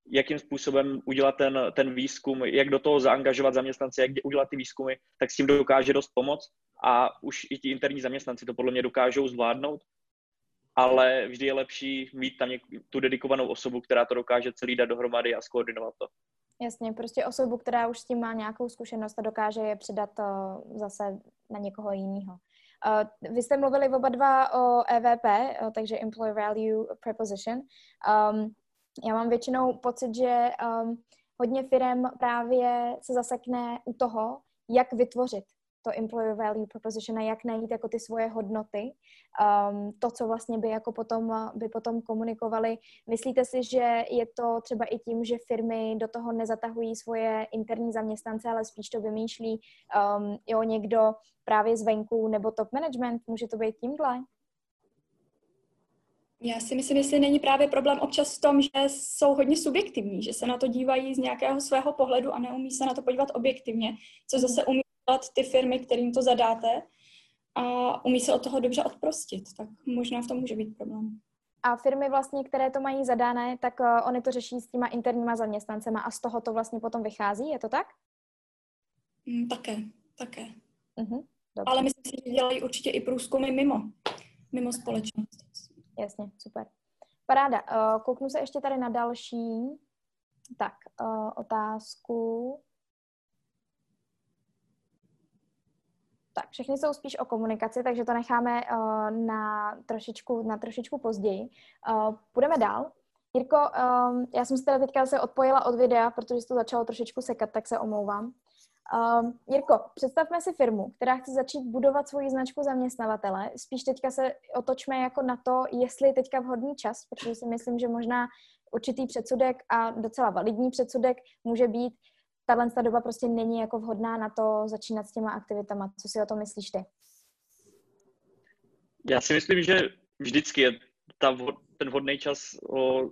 jakým způsobem udělat ten, ten výzkum, jak do toho zaangažovat zaměstnance, jak udělat ty výzkumy, tak s tím dokáže dost pomoct a už i ti interní zaměstnanci to podle mě dokážou zvládnout, ale vždy je lepší mít tam něk- tu dedikovanou osobu, která to dokáže celý dát dohromady a skoordinovat to. Jasně, prostě osobu, která už s tím má nějakou zkušenost a dokáže je předat to zase na někoho jiného. Uh, vy jste mluvili oba dva o EVP, uh, takže Employer Value Preposition. Um, já mám většinou pocit, že um, hodně firm právě se zasekne u toho, jak vytvořit to employer value proposition a jak najít jako ty svoje hodnoty, um, to, co vlastně by jako potom, by potom komunikovali. Myslíte si, že je to třeba i tím, že firmy do toho nezatahují svoje interní zaměstnance, ale spíš to vymýšlí um, jo, někdo právě zvenku nebo top management? Může to být tímhle? Já si myslím, jestli není právě problém občas v tom, že jsou hodně subjektivní, že se na to dívají z nějakého svého pohledu a neumí se na to podívat objektivně, co zase umí dělat ty firmy, kterým to zadáte a umí se od toho dobře odprostit, tak možná v tom může být problém. A firmy vlastně, které to mají zadané, tak uh, oni to řeší s těma interníma zaměstnancema a z toho to vlastně potom vychází, je to tak? Mm, také, také. Uh-huh, Ale myslím si, že dělají určitě i průzkumy mimo, mimo společnost. Jasně, super. Paráda. Uh, kouknu se ještě tady na další. Tak, uh, otázku. Tak, všechny jsou spíš o komunikaci, takže to necháme uh, na, trošičku, na trošičku později. Uh, půjdeme dál. Jirko, um, já jsem se teda teďka se odpojila od videa, protože se to začalo trošičku sekat, tak se omlouvám. Um, Jirko, představme si firmu, která chce začít budovat svoji značku zaměstnavatele. Spíš teďka se otočme jako na to, jestli je teďka vhodný čas, protože si myslím, že možná určitý předsudek a docela validní předsudek může být, tahle ta doba prostě není jako vhodná na to začínat s těma aktivitama. Co si o tom myslíš ty? Já si myslím, že vždycky je ta, ten vhodný čas o,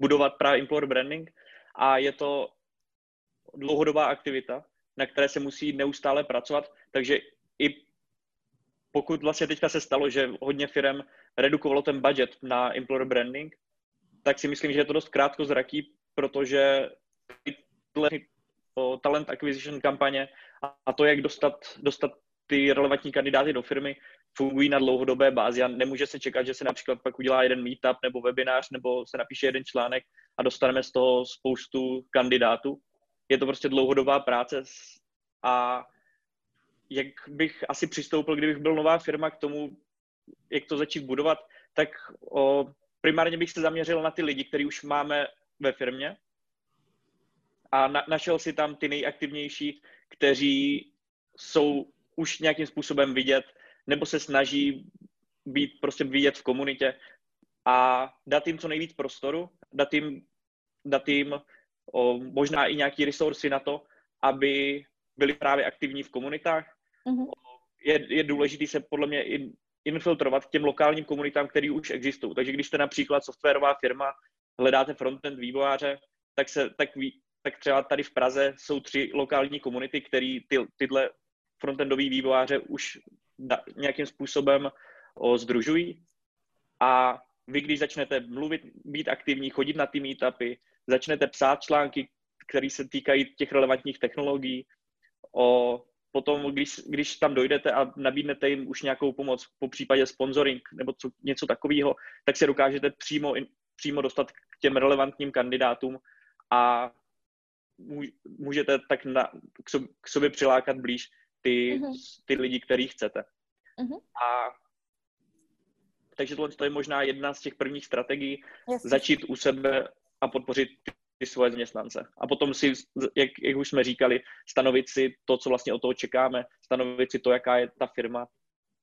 budovat právě employer branding a je to dlouhodobá aktivita, na které se musí neustále pracovat, takže i pokud vlastně teďka se stalo, že hodně firm redukovalo ten budget na employer branding, tak si myslím, že je to dost krátkozraký, protože talent acquisition kampaně a to, jak dostat, dostat ty relevantní kandidáty do firmy, fungují na dlouhodobé bázi a nemůže se čekat, že se například pak udělá jeden meetup nebo webinář nebo se napíše jeden článek a dostaneme z toho spoustu kandidátů. Je to prostě dlouhodobá práce a jak bych asi přistoupil, kdybych byl nová firma k tomu, jak to začít budovat, tak o, primárně bych se zaměřil na ty lidi, který už máme ve firmě a na, našel si tam ty nejaktivnější, kteří jsou už nějakým způsobem vidět nebo se snaží být prostě vidět v komunitě a dát jim co nejvíc prostoru, dát jim, dát jim o, možná i nějaký resursy na to, aby byli právě aktivní v komunitách. Mm-hmm. Je, je důležité se podle mě in, infiltrovat k těm lokálním komunitám, které už existují. Takže když jste například softwarová firma, hledáte frontend vývojáře, tak, se, tak, ví, tak třeba tady v Praze jsou tři lokální komunity, které ty, tyhle frontendové vývojáře už da, nějakým způsobem o, združují. A vy, když začnete mluvit, být aktivní, chodit na ty meetupy, začnete psát články, které se týkají těch relevantních technologií, o potom, když, když tam dojdete a nabídnete jim už nějakou pomoc, po případě sponsoring nebo co, něco takového, tak se dokážete přímo, přímo dostat k těm relevantním kandidátům a můžete tak na, k, sobě, k sobě přilákat blíž ty, mm-hmm. ty lidi, který chcete. Uh-huh. A takže tohle je možná jedna z těch prvních strategií, Jasně. začít u sebe a podpořit ty svoje zaměstnance. A potom si, jak, jak už jsme říkali, stanovit si to, co vlastně od toho čekáme, stanovit si to, jaká je ta firma,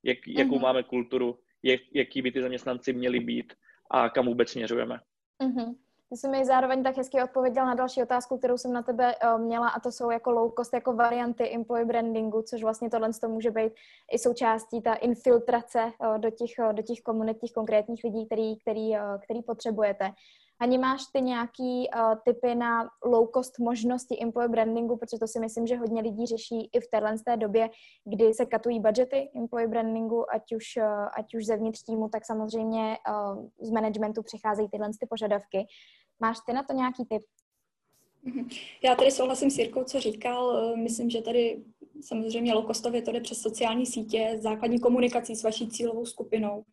jak, jakou uh-huh. máme kulturu, jak, jaký by ty zaměstnanci měli být a kam vůbec směřujeme. Uh-huh. Ty jsi mi zároveň tak hezky odpověděl na další otázku, kterou jsem na tebe uh, měla a to jsou jako low cost, jako varianty employee brandingu, což vlastně tohle to může být i součástí ta infiltrace uh, do těch, uh, do těch komunit, těch konkrétních lidí, který, který, který potřebujete. Ani máš ty nějaký uh, typy na low cost možnosti employee brandingu, protože to si myslím, že hodně lidí řeší i v téhle té době, kdy se katují budgety employee brandingu, ať už, uh, ať už zevnitř týmu, tak samozřejmě uh, z managementu přicházejí tyhle ty požadavky. Máš ty na to nějaký tip? Mhm. Já tady souhlasím s Jirkou, co říkal. Myslím, že tady samozřejmě low-costově to jde přes sociální sítě, základní komunikací s vaší cílovou skupinou.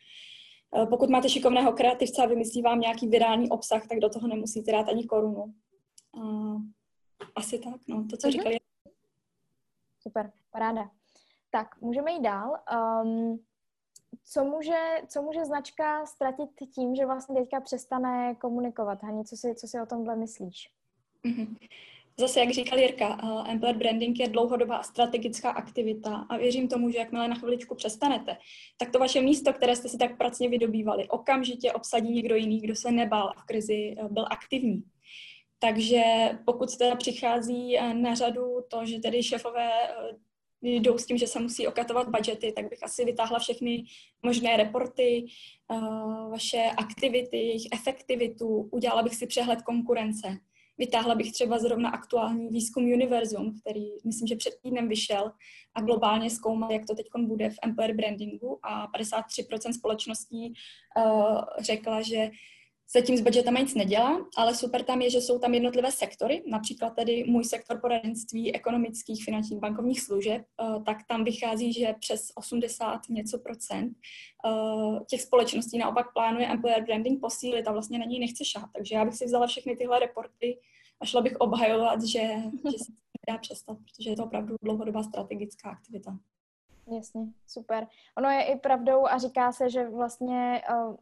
Eh, pokud máte šikovného kreativce a vymyslí vám nějaký virální obsah, tak do toho nemusíte dát ani korunu. Uh, asi tak, no, to, co uh-huh. říkali. Super, paráda. Tak, můžeme jít dál. Um, co, může, co může značka ztratit tím, že vlastně teďka přestane komunikovat? Hani, co si, co si o tomhle myslíš? Uh-huh. Zase, jak říkal Jirka, employer branding je dlouhodobá strategická aktivita a věřím tomu, že jakmile na chviličku přestanete, tak to vaše místo, které jste si tak pracně vydobývali, okamžitě obsadí někdo jiný, kdo se nebál a v krizi uh, byl aktivní. Takže pokud teda přichází uh, na řadu to, že tedy šefové jdou s tím, že se musí okatovat budgety, tak bych asi vytáhla všechny možné reporty, vaše aktivity, jejich efektivitu, udělala bych si přehled konkurence Vytáhla bych třeba zrovna aktuální výzkum Univerzum, který myslím, že před týdnem vyšel a globálně zkoumal, jak to teď bude v employer brandingu a 53% společností uh, řekla, že zatím s budgetama nic nedělá, ale super tam je, že jsou tam jednotlivé sektory, například tedy můj sektor poradenství ekonomických, finančních, bankovních služeb, uh, tak tam vychází, že přes 80 něco procent uh, těch společností naopak plánuje employer branding posílit a vlastně na něj nechce šát. Takže já bych si vzala všechny tyhle reporty a šla bych obhajovat, že, že se nedá přestat, protože je to opravdu dlouhodobá strategická aktivita. Jasně, super. Ono je i pravdou a říká se, že vlastně uh,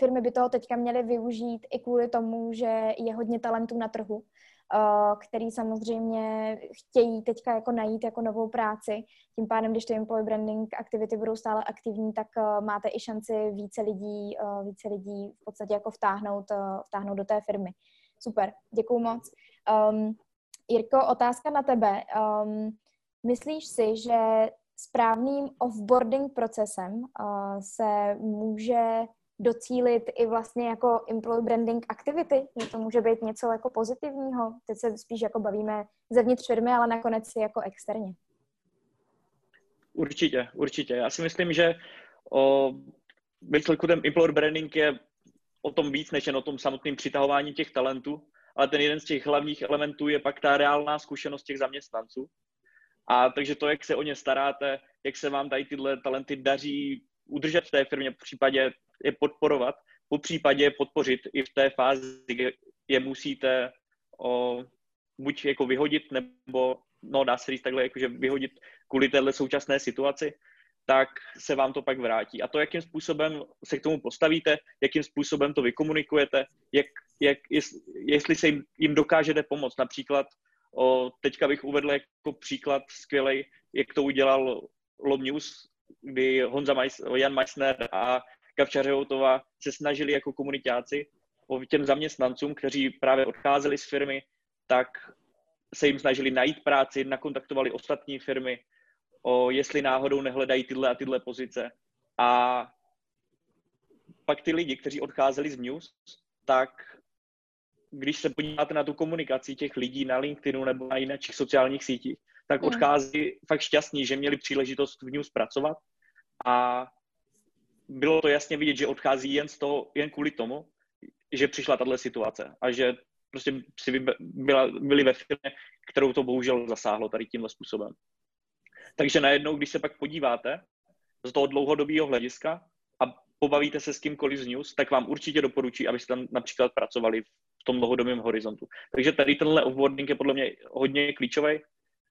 firmy by toho teďka měly využít i kvůli tomu, že je hodně talentů na trhu, uh, který samozřejmě chtějí teďka jako najít jako novou práci. Tím pádem, když ty employee branding aktivity budou stále aktivní, tak uh, máte i šanci více lidí, uh, více lidí v podstatě jako vtáhnout, vtáhnout do té firmy. Super, děkuju moc. Um, Jirko, otázka na tebe. Um, myslíš si, že správným offboarding procesem uh, se může docílit i vlastně jako employee branding aktivity, že to může být něco jako pozitivního. Teď se spíš jako bavíme zevnitř firmy, ale nakonec si jako externě. Určitě, určitě. Já si myslím, že o, výsledku ten employer branding je o tom víc, než jen o tom samotném přitahování těch talentů, ale ten jeden z těch hlavních elementů je pak ta reálná zkušenost těch zaměstnanců. A takže to, jak se o ně staráte, jak se vám tady tyhle talenty daří udržet v té firmě, v případě je podporovat, po případě podpořit i v té fázi, kdy je musíte o, buď jako vyhodit, nebo no dá se říct takhle, jakože vyhodit kvůli téhle současné situaci, tak se vám to pak vrátí. A to, jakým způsobem se k tomu postavíte, jakým způsobem to vykomunikujete, jak, jak, jestli se jim, jim dokážete pomoct. Například o, teďka bych uvedl jako příklad skvělej, jak to udělal Lob News, kdy Honza Majs, Jan Meissner a Kavča Řehoutová se snažili jako komunitáci o těm zaměstnancům, kteří právě odcházeli z firmy, tak se jim snažili najít práci, nakontaktovali ostatní firmy, o jestli náhodou nehledají tyhle a tyhle pozice. A pak ty lidi, kteří odcházeli z News, tak když se podíváte na tu komunikaci těch lidí na LinkedInu nebo na jiných sociálních sítích, tak hmm. odchází fakt šťastní, že měli příležitost v News pracovat a bylo to jasně vidět, že odchází jen, z toho, jen kvůli tomu, že přišla tahle situace a že prostě si byla, byli ve firmě, kterou to bohužel zasáhlo tady tímhle způsobem. Takže najednou, když se pak podíváte z toho dlouhodobého hlediska a pobavíte se s kýmkoliv z news, tak vám určitě doporučí, abyste tam například pracovali v tom dlouhodobém horizontu. Takže tady tenhle offboarding je podle mě hodně klíčový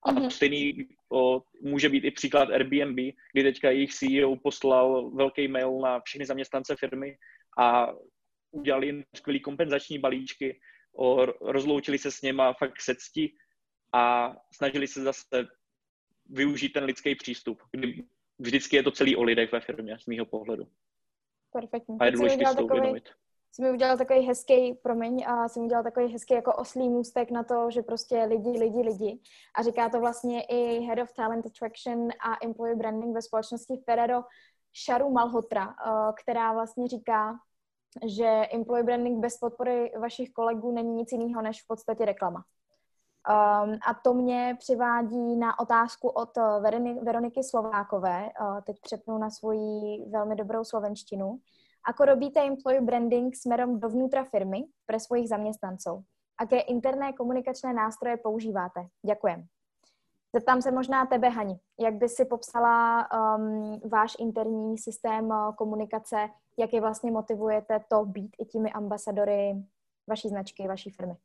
A mm-hmm. stejný o, může být i příklad Airbnb, kdy teďka jejich CEO poslal velký mail na všechny zaměstnance firmy a udělali jim skvělý kompenzační balíčky, o, rozloučili se s něma fakt se cti a snažili se zase využít ten lidský přístup, kdy vždycky je to celý o lidech ve firmě, z mýho pohledu. Perfektně. A je důležité si to uvědomit jsi mi udělal takový hezký, promiň, a jsi mi udělal takový hezký jako oslý můstek na to, že prostě lidi, lidi, lidi. A říká to vlastně i Head of Talent Attraction a Employee Branding ve společnosti Ferrero Sharu Malhotra, eh, která vlastně říká, že employee branding bez podpory vašich kolegů není nic jiného než v podstatě reklama. Um, a to mě přivádí na otázku od Veroniky Slovákové. Uh, teď přepnu na svoji velmi dobrou slovenštinu. Ako robíte employee branding smerom dovnútra firmy pre svojich zaměstnanců? Aké interné komunikačné nástroje používáte? Děkujem. Zeptám se možná tebe, Hani, jak by si popsala um, váš interní systém uh, komunikace, jak je vlastně motivujete to být i těmi ambasadory vaší značky, vaší firmy?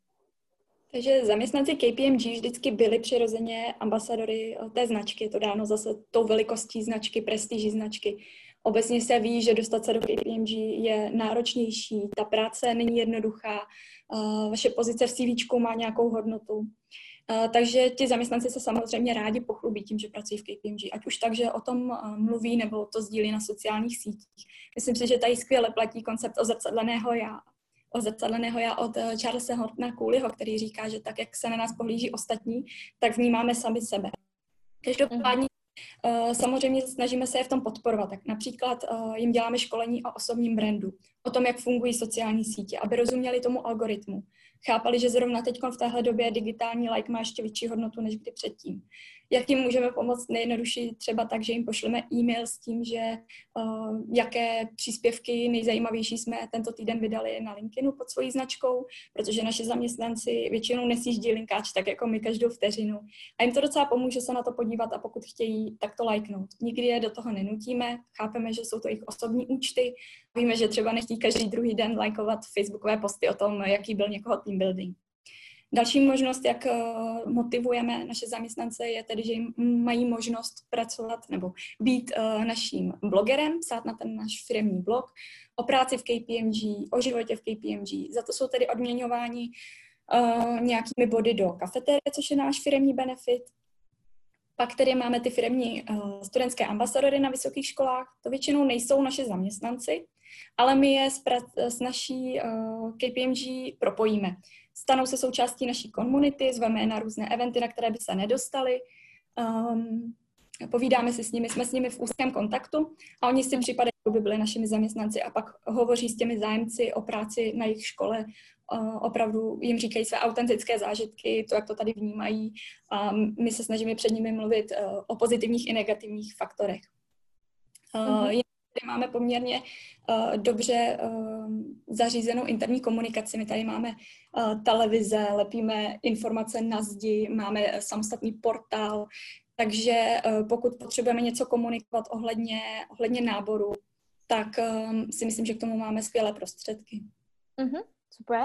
Takže zaměstnanci KPMG vždycky byli přirozeně ambasadory uh, té značky, to dáno zase tou velikostí značky, prestiží značky. Obecně se ví, že dostat se do KPMG je náročnější, ta práce není jednoduchá, vaše pozice v CV má nějakou hodnotu. Takže ti zaměstnanci se samozřejmě rádi pochlubí tím, že pracují v KPMG, ať už tak, že o tom mluví nebo to sdílí na sociálních sítích. Myslím si, že tady skvěle platí koncept ozrcadleného já. Ozrcadleného já od eh, Charlesa Hortna Cooleyho, který říká, že tak, jak se na nás pohlíží ostatní, tak vnímáme sami sebe. Každopádně Eh, samozřejmě snažíme se je v tom podporovat. Tak například eh, jim děláme školení o osobním brandu, o tom, jak fungují sociální sítě, aby rozuměli tomu algoritmu. Chápali, že zrovna teď v téhle době digitální like má ještě větší hodnotu než kdy předtím jak jim můžeme pomoct nejjednodušší třeba tak, že jim pošleme e-mail s tím, že uh, jaké příspěvky nejzajímavější jsme tento týden vydali na LinkedInu pod svojí značkou, protože naši zaměstnanci většinou nesjíždí linkáč tak jako my každou vteřinu. A jim to docela pomůže se na to podívat a pokud chtějí, tak to lajknout. Nikdy je do toho nenutíme, chápeme, že jsou to jejich osobní účty, víme, že třeba nechtí každý druhý den lajkovat facebookové posty o tom, jaký byl někoho team building. Další možnost, jak eh, motivujeme naše zaměstnance, je tedy, že mají možnost pracovat nebo být eh, naším blogerem, psát na ten náš firmní blog o práci v KPMG, o životě v KPMG. Za to jsou tedy odměňováni uh, nějakými body do kafeterie, což je náš firmní benefit. Pak tedy máme ty firmní studentské ambasadory na vysokých školách. To většinou nejsou naše zaměstnanci, ale my je s, naší KPMG propojíme stanou se součástí naší komunity, zveme je na různé eventy, na které by se nedostali, um, povídáme si s nimi, jsme s nimi v úzkém kontaktu a oni si připadají, jako by byli našimi zaměstnanci a pak hovoří s těmi zájemci o práci na jejich škole, uh, opravdu jim říkají své autentické zážitky, to, jak to tady vnímají a my se snažíme před nimi mluvit uh, o pozitivních i negativních faktorech. Mm-hmm tady máme poměrně uh, dobře uh, zařízenou interní komunikaci. My tady máme uh, televize, lepíme informace na zdi, máme samostatný portál, takže uh, pokud potřebujeme něco komunikovat ohledně, ohledně náboru, tak um, si myslím, že k tomu máme skvělé prostředky. Mm-hmm, super.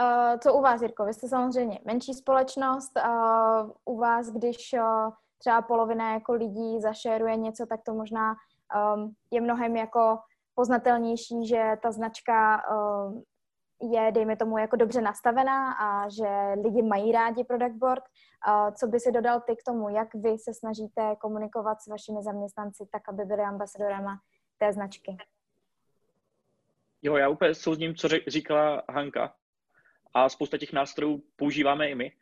Uh, co u vás, Jirko? Vy jste samozřejmě menší společnost. Uh, u vás, když uh, třeba polovina jako lidí zašeruje něco, tak to možná um, je mnohem jako poznatelnější, že ta značka um, je, dejme tomu, jako dobře nastavená a že lidi mají rádi product board. Uh, co by si dodal ty k tomu, jak vy se snažíte komunikovat s vašimi zaměstnanci tak, aby byli ambasadorama té značky? Jo, já úplně souzním, co říkala Hanka. A spousta těch nástrojů používáme i my.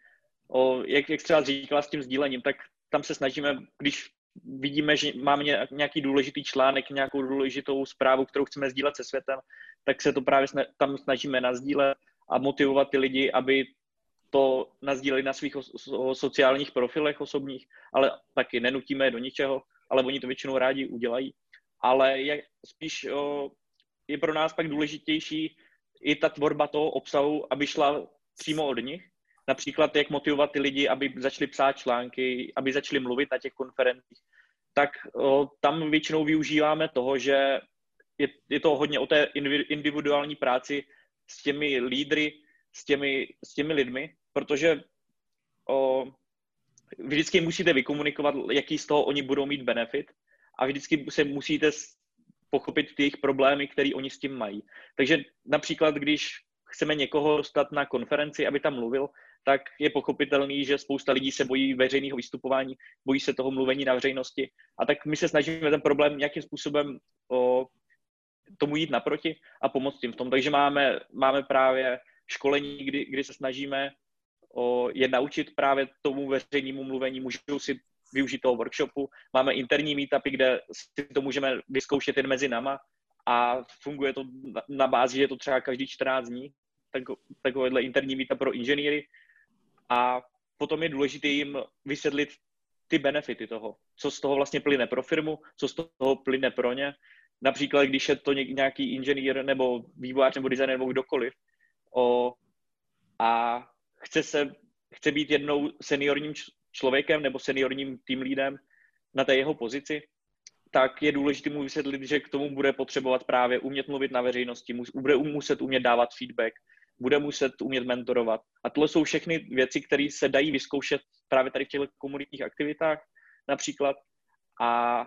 O, jak, jak třeba říkala s tím sdílením, tak tam se snažíme, když vidíme, že máme nějaký důležitý článek, nějakou důležitou zprávu, kterou chceme sdílet se světem, tak se to právě tam snažíme nazdílet a motivovat ty lidi, aby to nazdíleli na svých sociálních profilech osobních, ale taky nenutíme do ničeho, ale oni to většinou rádi udělají. Ale je spíš o, je pro nás pak důležitější i ta tvorba toho obsahu, aby šla přímo od nich, například jak motivovat ty lidi, aby začali psát články, aby začali mluvit na těch konferencích, tak o, tam většinou využíváme toho, že je, je to hodně o té individuální práci s těmi lídry, s těmi, s těmi lidmi, protože o, vždycky musíte vykomunikovat, jaký z toho oni budou mít benefit a vždycky se musíte pochopit ty jejich problémy, které oni s tím mají. Takže například, když chceme někoho dostat na konferenci, aby tam mluvil, tak je pochopitelný, že spousta lidí se bojí veřejného vystupování, bojí se toho mluvení na veřejnosti. A tak my se snažíme ten problém nějakým způsobem o, tomu jít naproti a pomoct jim v tom. Takže máme, máme právě školení, kdy, kdy se snažíme o, je naučit právě tomu veřejnému mluvení, můžou si využít toho workshopu. Máme interní meetupy, kde si to můžeme vyzkoušet jen mezi náma a funguje to na bázi, že je to třeba každý 14 dní, tak, takovéhle interní meetup pro inženýry a potom je důležité jim vysvětlit ty benefity toho, co z toho vlastně plyne pro firmu, co z toho plyne pro ně. Například, když je to nějaký inženýr nebo vývojář nebo designer nebo kdokoliv o, a chce, se, chce být jednou seniorním člověkem nebo seniorním tým lídem na té jeho pozici, tak je důležité mu vysvětlit, že k tomu bude potřebovat právě umět mluvit na veřejnosti, bude muset umět dávat feedback, bude muset umět mentorovat. A tohle jsou všechny věci, které se dají vyzkoušet právě tady v těchto komunitních aktivitách například. A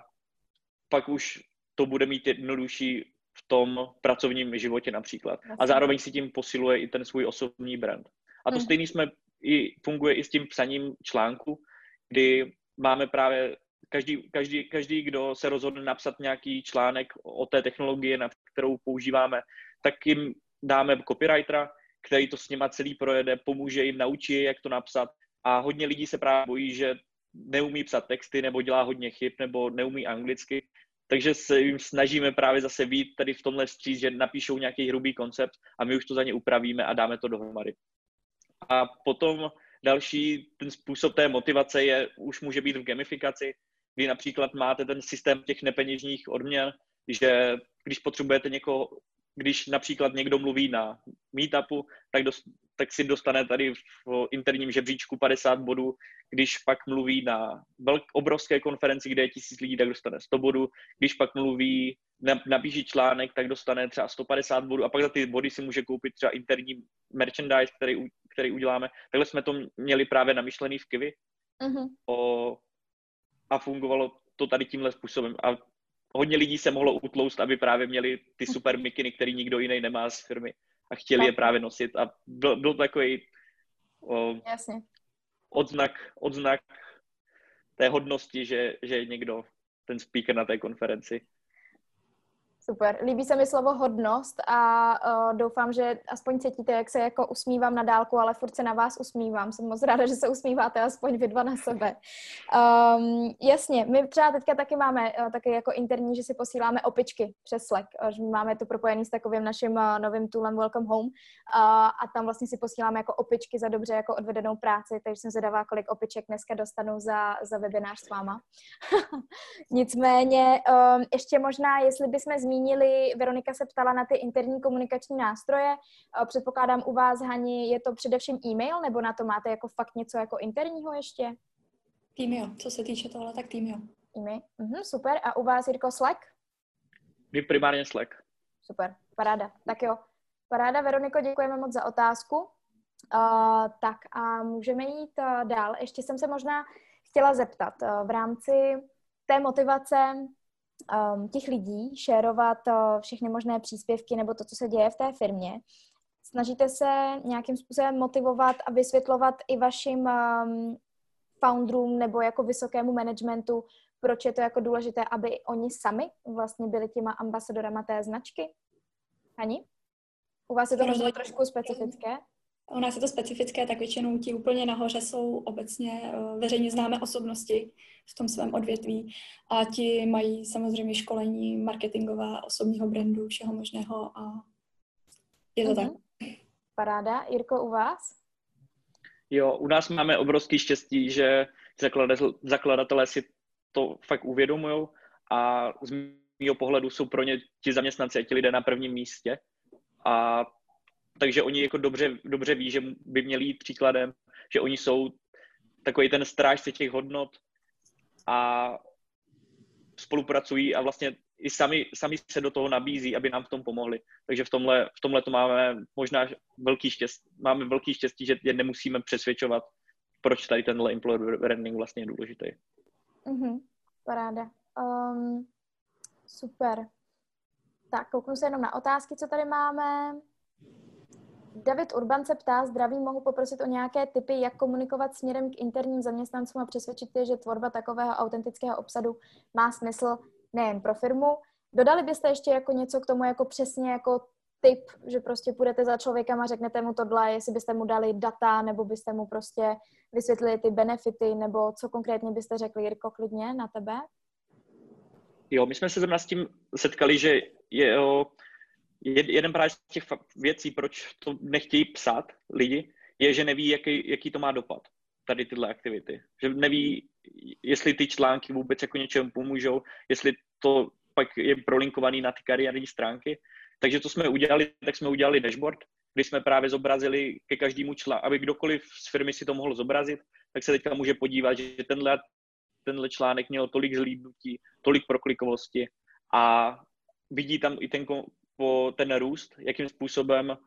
pak už to bude mít jednodušší v tom pracovním životě například. A zároveň si tím posiluje i ten svůj osobní brand. A to hmm. stejný jsme i, funguje i s tím psaním článku, kdy máme právě každý, každý, každý, kdo se rozhodne napsat nějaký článek o té technologii, na kterou používáme, tak jim dáme copywritera, který to s nima celý projede, pomůže jim, naučí jak to napsat. A hodně lidí se právě bojí, že neumí psat texty, nebo dělá hodně chyb, nebo neumí anglicky. Takže se jim snažíme právě zase vít tady v tomhle stříz, že napíšou nějaký hrubý koncept a my už to za ně upravíme a dáme to dohromady. A potom další ten způsob té motivace je, už může být v gamifikaci, kdy například máte ten systém těch nepeněžních odměn, že když potřebujete někoho když například někdo mluví na meetupu, tak, dost, tak si dostane tady v interním žebříčku 50 bodů, když pak mluví na velk, obrovské konferenci, kde je tisíc lidí, tak dostane 100 bodů, když pak mluví, napíší článek, tak dostane třeba 150 bodů a pak za ty body si může koupit třeba interní merchandise, který, který uděláme. Takhle jsme to měli právě namyšlený v Kivi uh-huh. o, a fungovalo to tady tímhle způsobem. A hodně lidí se mohlo utloust, aby právě měli ty super mikiny, který nikdo jiný nemá z firmy a chtěli tak. je právě nosit a byl, byl takový o, Jasně. odznak, odznak té hodnosti, že, že je někdo ten speaker na té konferenci. Super. Líbí se mi slovo hodnost a uh, doufám, že aspoň cítíte, jak se jako usmívám na dálku, ale furt se na vás usmívám. Jsem moc ráda, že se usmíváte aspoň vy dva na sebe. Um, jasně, my třeba teďka taky máme uh, taky jako interní, že si posíláme opičky přes Slack. Uh, máme to propojený s takovým naším uh, novým toolem Welcome Home uh, a tam vlastně si posíláme jako opičky za dobře jako odvedenou práci, takže jsem zvědavá, kolik opiček dneska dostanu za, za webinář s váma. *laughs* Nicméně um, ještě možná, jestli bychom zmínili zmínili, Veronika se ptala na ty interní komunikační nástroje. Předpokládám u vás, Hani, je to především e-mail, nebo na to máte jako fakt něco jako interního ještě? Teamio, co se týče tohle, tak Teamio. E-mail, mhm, super. A u vás, Jirko, Slack? My primárně Slack. Super, paráda. Tak jo, paráda, Veroniko, děkujeme moc za otázku. Uh, tak a můžeme jít uh, dál. Ještě jsem se možná chtěla zeptat uh, v rámci té motivace um, těch lidí, šérovat uh, všechny možné příspěvky nebo to, co se děje v té firmě. Snažíte se nějakým způsobem motivovat a vysvětlovat i vašim um, founderům nebo jako vysokému managementu, proč je to jako důležité, aby oni sami vlastně byli těma ambasadorama té značky? Ani? U vás je to možná trošku specifické? U nás je to specifické, tak většinou ti úplně nahoře jsou obecně uh, veřejně známé osobnosti v tom svém odvětví a ti mají samozřejmě školení marketingová, osobního brandu, všeho možného a je to mm-hmm. tak. Paráda. Jirko, u vás? Jo, u nás máme obrovský štěstí, že zakladatelé si to fakt uvědomují a z mého pohledu jsou pro ně ti zaměstnanci a ti lidé na prvním místě. A takže oni jako dobře, dobře ví, že by měli jít příkladem, že oni jsou takový ten strážce těch hodnot a spolupracují a vlastně i sami, sami se do toho nabízí, aby nám v tom pomohli. Takže v tomhle, v tomhle to máme možná velký štěstí, máme velký štěstí, že je nemusíme přesvědčovat proč tady tenhle employer branding vlastně je důležitý. Mm-hmm. Paráda. Um, super. Tak, kouknu se jenom na otázky, co tady máme. David Urban se ptá, zdraví, mohu poprosit o nějaké typy, jak komunikovat směrem k interním zaměstnancům a přesvědčit je, že tvorba takového autentického obsadu má smysl nejen pro firmu. Dodali byste ještě jako něco k tomu, jako přesně jako tip, že prostě půjdete za člověkem a řeknete mu tohle, jestli byste mu dali data, nebo byste mu prostě vysvětlili ty benefity, nebo co konkrétně byste řekli, Jirko, klidně na tebe? Jo, my jsme se zrovna s tím setkali, že je, jo, jeden právě z těch věcí, proč to nechtějí psát lidi, je, že neví, jaký, jaký to má dopad, tady tyhle aktivity. Že neví, jestli ty články vůbec jako něčemu pomůžou, jestli to pak je prolinkovaný na ty kariérní stránky. Takže to jsme udělali, tak jsme udělali dashboard, kdy jsme právě zobrazili ke každému článku, aby kdokoliv z firmy si to mohl zobrazit, tak se teďka může podívat, že tenhle, tenhle článek měl tolik zlídnutí, tolik proklikovosti a vidí tam i ten, po ten růst, jakým způsobem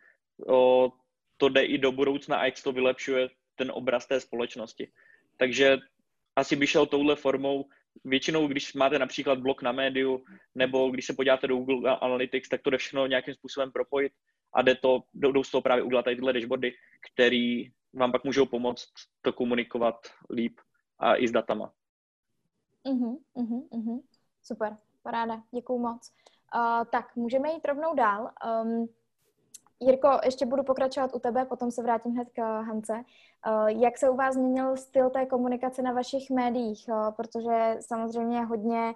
o, to jde i do budoucna a jak to vylepšuje ten obraz té společnosti. Takže asi by šel touhle formou. Většinou, když máte například blog na médiu, nebo když se podíváte do Google Analytics, tak to jde všechno nějakým způsobem propojit a jde to, jdou z toho právě udělat tady tyhle dashboardy, které vám pak můžou pomoct to komunikovat líp a i s datama. Uh-huh, uh-huh, uh-huh. Super, paráda, děkuju moc. Tak, můžeme jít rovnou dál. Um, Jirko, ještě budu pokračovat u tebe, potom se vrátím hned k Hance. Uh, jak se u vás změnil styl té komunikace na vašich médiích? Uh, protože samozřejmě hodně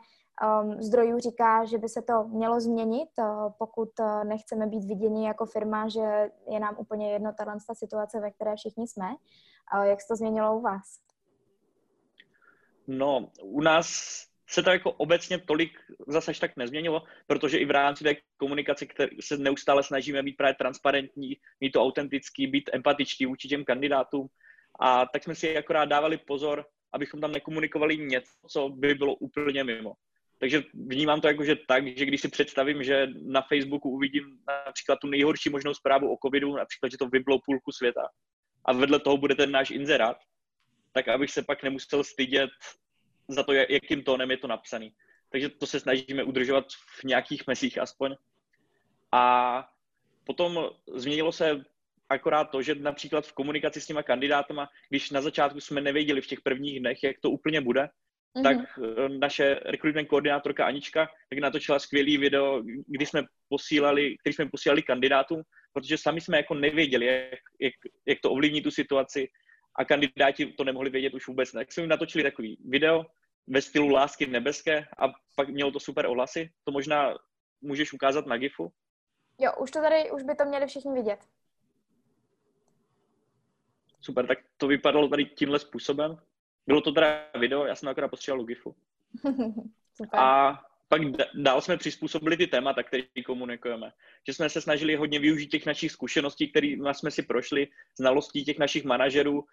um, zdrojů říká, že by se to mělo změnit, pokud nechceme být viděni jako firma, že je nám úplně jedno ta situace, ve které všichni jsme. Jak se to změnilo u vás? No, u nás se to jako obecně tolik zase tak nezměnilo, protože i v rámci té komunikace, které se neustále snažíme být právě transparentní, mít to autentický, být empatičtí vůči těm kandidátům. A tak jsme si akorát dávali pozor, abychom tam nekomunikovali něco, co by bylo úplně mimo. Takže vnímám to jako, že tak, že když si představím, že na Facebooku uvidím například tu nejhorší možnou zprávu o covidu, například, že to vyblou půlku světa, a vedle toho bude ten náš inzerát, tak abych se pak nemusel stydět za to, jakým tónem je to napsaný. Takže to se snažíme udržovat v nějakých mesích aspoň. A potom změnilo se akorát to, že například v komunikaci s těma kandidátama, když na začátku jsme nevěděli v těch prvních dnech, jak to úplně bude, mm-hmm. tak eh, naše recruitment koordinátorka Anička tak natočila skvělý video, kdy jsme posílali, který jsme posílali kandidátům, protože sami jsme jako nevěděli, jak, jak, jak to ovlivní tu situaci a kandidáti to nemohli vědět už vůbec. Tak jsme jim natočili takový video, ve stylu Lásky nebeské a pak mělo to super ohlasy. To možná můžeš ukázat na GIFu? Jo, už to tady, už by to měli všichni vidět. Super, tak to vypadalo tady tímhle způsobem. Bylo to teda video, já jsem akorát postřeboval GIFu. *laughs* super. A pak dál jsme přizpůsobili ty témata, které komunikujeme. Že jsme se snažili hodně využít těch našich zkušeností, které jsme si prošli, znalostí těch našich manažerů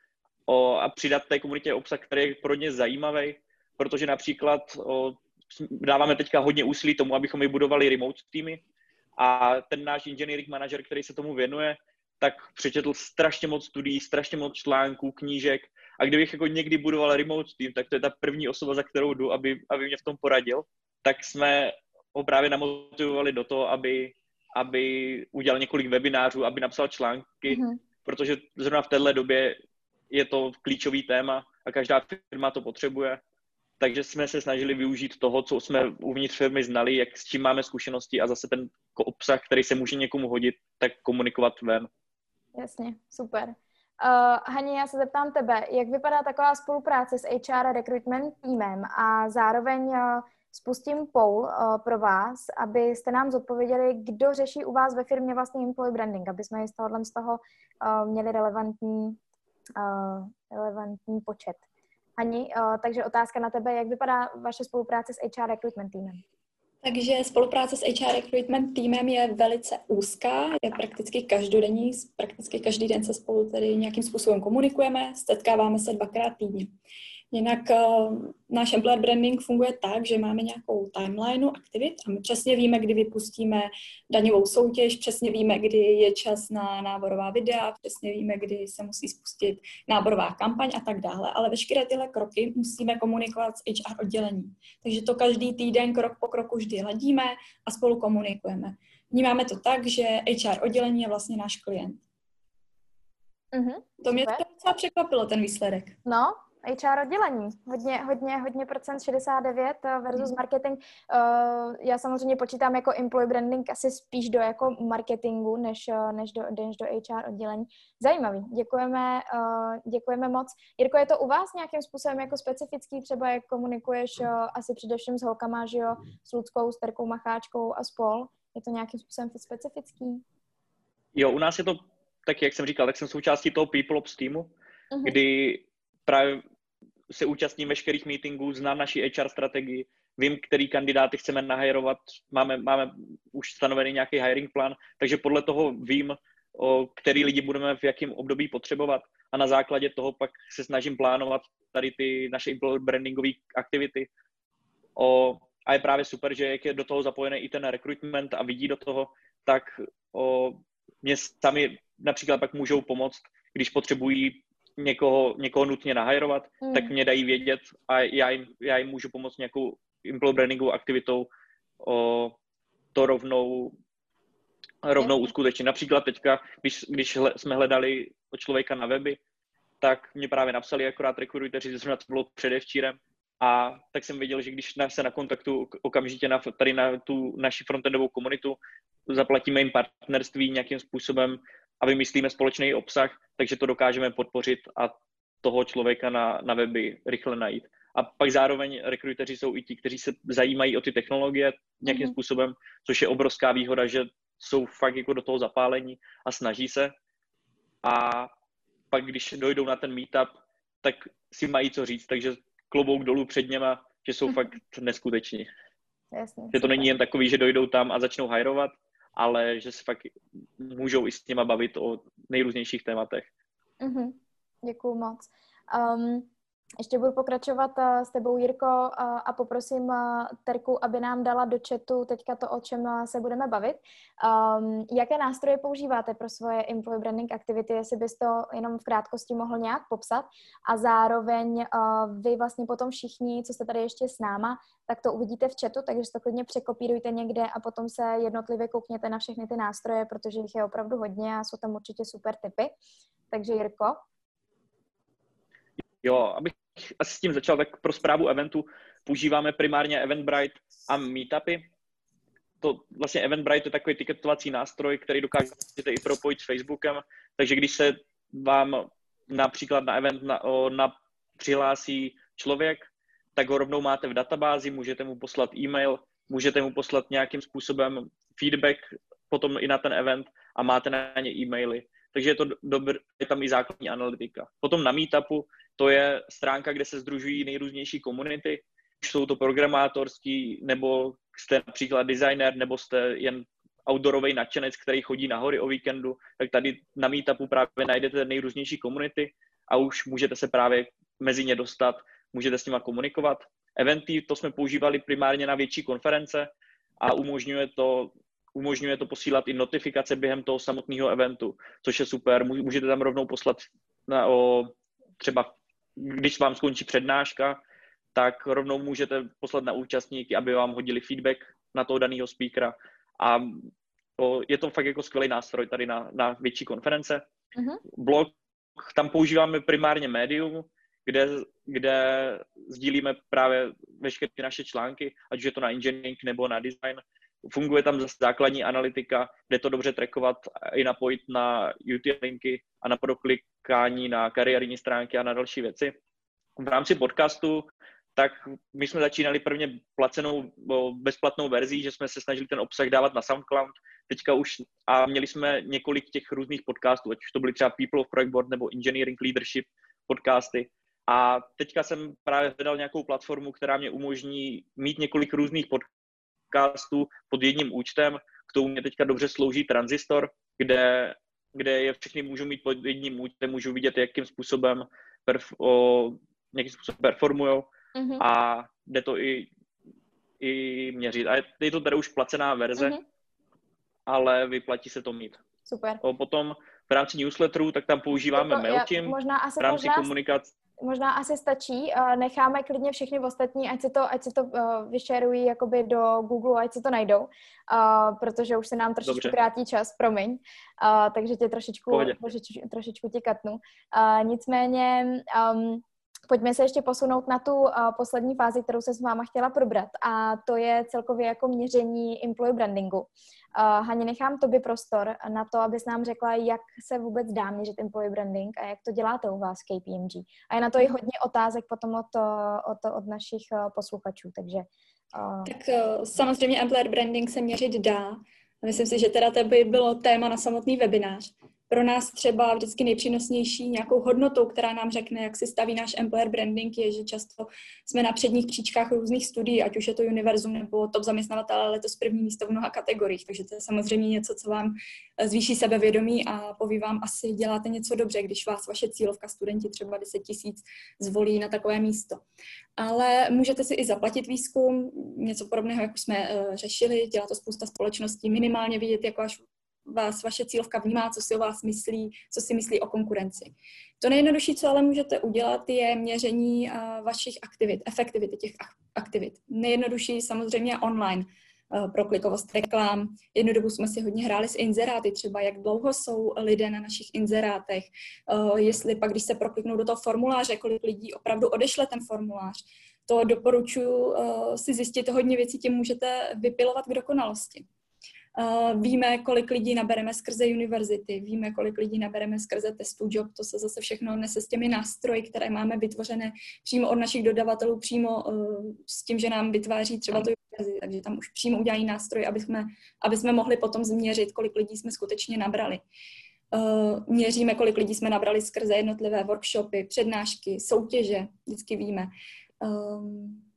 o, a přidat té komunitě obsah, který je pro ně zajímavý protože například o, dáváme teďka hodně úsilí tomu, abychom vybudovali remote týmy a ten náš engineering manager, který se tomu věnuje, tak přečetl strašně moc studií, strašně moc článků, knížek a kdybych jako někdy budoval remote tým, tak to je ta první osoba, za kterou jdu, aby, aby mě v tom poradil, tak jsme ho právě namotivovali do toho, aby, aby udělal několik webinářů, aby napsal články, mm-hmm. protože zrovna v této době je to klíčový téma a každá firma to potřebuje takže jsme se snažili využít toho, co jsme uvnitř firmy znali, jak s čím máme zkušenosti a zase ten obsah, který se může někomu hodit, tak komunikovat ven. Jasně, super. Uh, Hani, já se zeptám tebe, jak vypadá taková spolupráce s HR recruitment týmem a zároveň uh, spustím poll uh, pro vás, abyste nám zodpověděli, kdo řeší u vás ve firmě vlastně employee branding, aby jsme z tohohle z toho uh, měli relevantní, relevantní počet. Ani, takže otázka na tebe, jak vypadá vaše spolupráce s HR recruitment týmem? Takže spolupráce s HR recruitment týmem je velice úzká, je prakticky každodenní, prakticky každý den se spolu tedy nějakým způsobem komunikujeme, setkáváme se dvakrát týdně. Jinak uh, náš employer branding funguje tak, že máme nějakou timeline aktivit a my přesně víme, kdy vypustíme daňovou soutěž, přesně víme, kdy je čas na náborová videa, přesně víme, kdy se musí spustit náborová kampaň a tak dále. Ale veškeré tyhle kroky musíme komunikovat s HR oddělení. Takže to každý týden krok po kroku vždy ladíme a spolu komunikujeme. Vnímáme to tak, že HR oddělení je vlastně náš klient. Mm-hmm, to mě docela překvapilo, ten výsledek. No, HR oddělení. Hodně, hodně, hodně procent, 69 eh, versus marketing. Uh, já samozřejmě počítám jako employee branding asi spíš do jako marketingu, než, eh, než, do, než do HR oddělení. Zajímavý. Děkujeme, uh, děkujeme moc. Jirko, je to u vás nějakým způsobem jako specifický, třeba jak komunikuješ uh, asi především s holkama, že jo, s Ludskou, s Terkou Macháčkou a spol? Je to nějakým způsobem specifický? Jo, u nás je to tak, jak jsem říkal, tak jsem součástí toho People Ops týmu, uh-huh. kdy právě se účastním veškerých meetingů, znám naši HR strategii, vím, který kandidáty chceme nahajrovat, máme, máme už stanovený nějaký hiring plán, takže podle toho vím, o který lidi budeme v jakém období potřebovat a na základě toho pak se snažím plánovat tady ty naše brandingové aktivity. O, a je právě super, že jak je do toho zapojený i ten recruitment a vidí do toho, tak o, mě sami například pak můžou pomoct, když potřebují někoho, někoho nutně nahajrovat, mm. tak mě dají vědět a já jim, já jim můžu pomoct nějakou employer brandingovou aktivitou o to rovnou rovnou uskutečnit. Například teďka, když, když hle, jsme hledali člověka na weby, tak mě právě napsali akorát rekruteři, že to bylo předevčírem, a tak jsem věděl, že když se na kontaktu okamžitě na, tady na tu naši frontendovou komunitu, zaplatíme jim partnerství nějakým způsobem a vymyslíme společný obsah, takže to dokážeme podpořit a toho člověka na, na weby rychle najít. A pak zároveň rekruteři jsou i ti, kteří se zajímají o ty technologie nějakým mm-hmm. způsobem, což je obrovská výhoda, že jsou fakt jako do toho zapálení a snaží se. A pak, když dojdou na ten meetup, tak si mají co říct, takže klobouk dolů před něma, že jsou fakt neskuteční. Jasně, že to není jen takový, že dojdou tam a začnou hajrovat, ale že se fakt můžou i s něma bavit o nejrůznějších tématech. Mm-hmm. Děkuju moc. Um, ještě budu pokračovat uh, s tebou, Jirko, uh, a poprosím uh, Terku, aby nám dala do chatu teďka to, o čem se budeme bavit. Um, jaké nástroje používáte pro svoje employee branding aktivity, jestli bys to jenom v krátkosti mohl nějak popsat a zároveň vy vlastně potom všichni, co jste tady ještě s náma, tak to uvidíte v chatu, takže to klidně překopírujte někde a potom se jednotlivě koukněte na všechny ty nástroje, protože jich je opravdu hodně a jsou tam určitě super typy. Takže Jirko, Jo, abych asi s tím začal, tak pro zprávu eventu používáme primárně Eventbrite a Meetupy. To vlastně Eventbrite je takový tiketovací nástroj, který dokážete i propojit s Facebookem, takže když se vám například na event na, o, na přihlásí člověk, tak ho rovnou máte v databázi, můžete mu poslat e-mail, můžete mu poslat nějakým způsobem feedback potom i na ten event a máte na ně e-maily. Takže je to dobré, je tam i základní analytika. Potom na Meetupu to je stránka, kde se združují nejrůznější komunity, jsou to programátorský, nebo jste například designer, nebo jste jen outdoorový nadšenec, který chodí na hory o víkendu, tak tady na Meetupu právě najdete nejrůznější komunity a už můžete se právě mezi ně dostat, můžete s nima komunikovat. Eventy, to jsme používali primárně na větší konference a umožňuje to, umožňuje to posílat i notifikace během toho samotného eventu, což je super. Můžete tam rovnou poslat na, o, třeba když vám skončí přednáška, tak rovnou můžete poslat na účastníky, aby vám hodili feedback na toho daného speakera. A to, je to fakt jako skvělý nástroj tady na, na větší konference. Uh-huh. Blog, tam používáme primárně médium, kde, kde sdílíme právě veškeré naše články, ať už je to na engineering nebo na design. Funguje tam zase základní analytika, kde to dobře trackovat i napojit na YouTube linky a na proklikání na kariérní stránky a na další věci. V rámci podcastu tak my jsme začínali prvně placenou, bezplatnou verzí, že jsme se snažili ten obsah dávat na SoundCloud, teďka už a měli jsme několik těch různých podcastů, ať už to byly třeba People of Project Board nebo Engineering Leadership podcasty. A teďka jsem právě hledal nějakou platformu, která mě umožní mít několik různých podcastů pod jedním účtem. K tomu mě teďka dobře slouží Transistor, kde, kde je všechny můžu mít pod jedním účtem, můžu vidět, jakým způsobem perf, o, nějakým způsobem performují mm-hmm. a jde to i, i měřit. A je to teda už placená verze, mm-hmm. ale vyplatí se to mít. Super. O, potom v rámci newsletterů, tak tam používáme to, MailChimp možná asi, v rámci komunikace. Možná asi stačí, necháme klidně všechny ostatní, ať se to, ať se to uh, vyšerují jakoby do Google, ať se to najdou, uh, protože už se nám trošičku Dobře. krátí čas, promiň, uh, takže tě trošičku, trošičku, trošičku ti katnu. Nicméně um, Pojďme se ještě posunout na tu uh, poslední fázi, kterou se s váma chtěla probrat a to je celkově jako měření employee brandingu. Uh, Hani, nechám tobě prostor na to, abys nám řekla, jak se vůbec dá měřit employee branding a jak to děláte u vás KPMG. A je na to i hodně otázek potom od, od, od našich posluchačů, takže... Uh... Tak uh, samozřejmě employer branding se měřit dá. Myslím si, že teda to by bylo téma na samotný webinář pro nás třeba vždycky nejpřínosnější nějakou hodnotou, která nám řekne, jak si staví náš employer branding, je, že často jsme na předních příčkách různých studií, ať už je to univerzum nebo top zaměstnavatel, ale letos první místo v mnoha kategoriích. Takže to je samozřejmě něco, co vám zvýší sebevědomí a poví vám, asi děláte něco dobře, když vás vaše cílovka studenti třeba 10 tisíc zvolí na takové místo. Ale můžete si i zaplatit výzkum, něco podobného, jak jsme uh, řešili, dělá to spousta společností, minimálně vidět, jak váš vás vaše cílovka vnímá, co si o vás myslí, co si myslí o konkurenci. To nejjednodušší, co ale můžete udělat, je měření vašich aktivit, efektivity těch aktivit. Nejjednodušší samozřejmě online pro klikovost reklám. Jednu dobu jsme si hodně hráli s inzeráty, třeba jak dlouho jsou lidé na našich inzerátech, jestli pak, když se prokliknou do toho formuláře, kolik lidí opravdu odešle ten formulář. To doporučuji si zjistit hodně věcí, tím můžete vypilovat k dokonalosti. Uh, víme, kolik lidí nabereme skrze univerzity, víme, kolik lidí nabereme skrze testů job, to se zase všechno nese s těmi nástroji, které máme vytvořené přímo od našich dodavatelů, přímo uh, s tím, že nám vytváří třeba to univerzity, takže tam už přímo udělají nástroj, aby jsme, aby jsme mohli potom změřit, kolik lidí jsme skutečně nabrali. Uh, měříme, kolik lidí jsme nabrali skrze jednotlivé workshopy, přednášky, soutěže, vždycky víme. Um,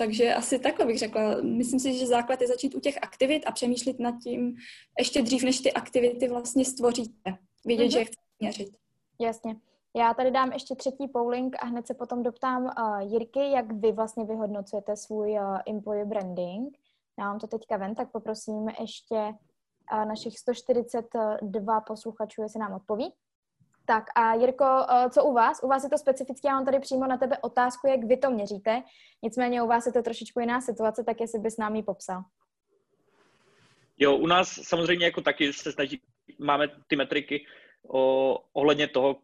takže asi takhle bych řekla. Myslím si, že základ je začít u těch aktivit a přemýšlet nad tím ještě dřív, než ty aktivity vlastně stvoříte. Vědět, mm-hmm. že je chcete měřit. Jasně. Já tady dám ještě třetí polling a hned se potom doptám uh, Jirky, jak vy vlastně vyhodnocujete svůj uh, employee branding. Já mám to teďka ven, tak poprosím ještě uh, našich 142 posluchačů, jestli nám odpoví. Tak a Jirko, eh, co u vás? U vás je to specificky, já mám tady přímo na tebe otázku, jak vy to měříte. Nicméně u vás je to trošičku jiná situace, tak jestli bys nám ji popsal. Jo, u nás samozřejmě jako taky se snaží, máme ty metriky o, ohledně toho,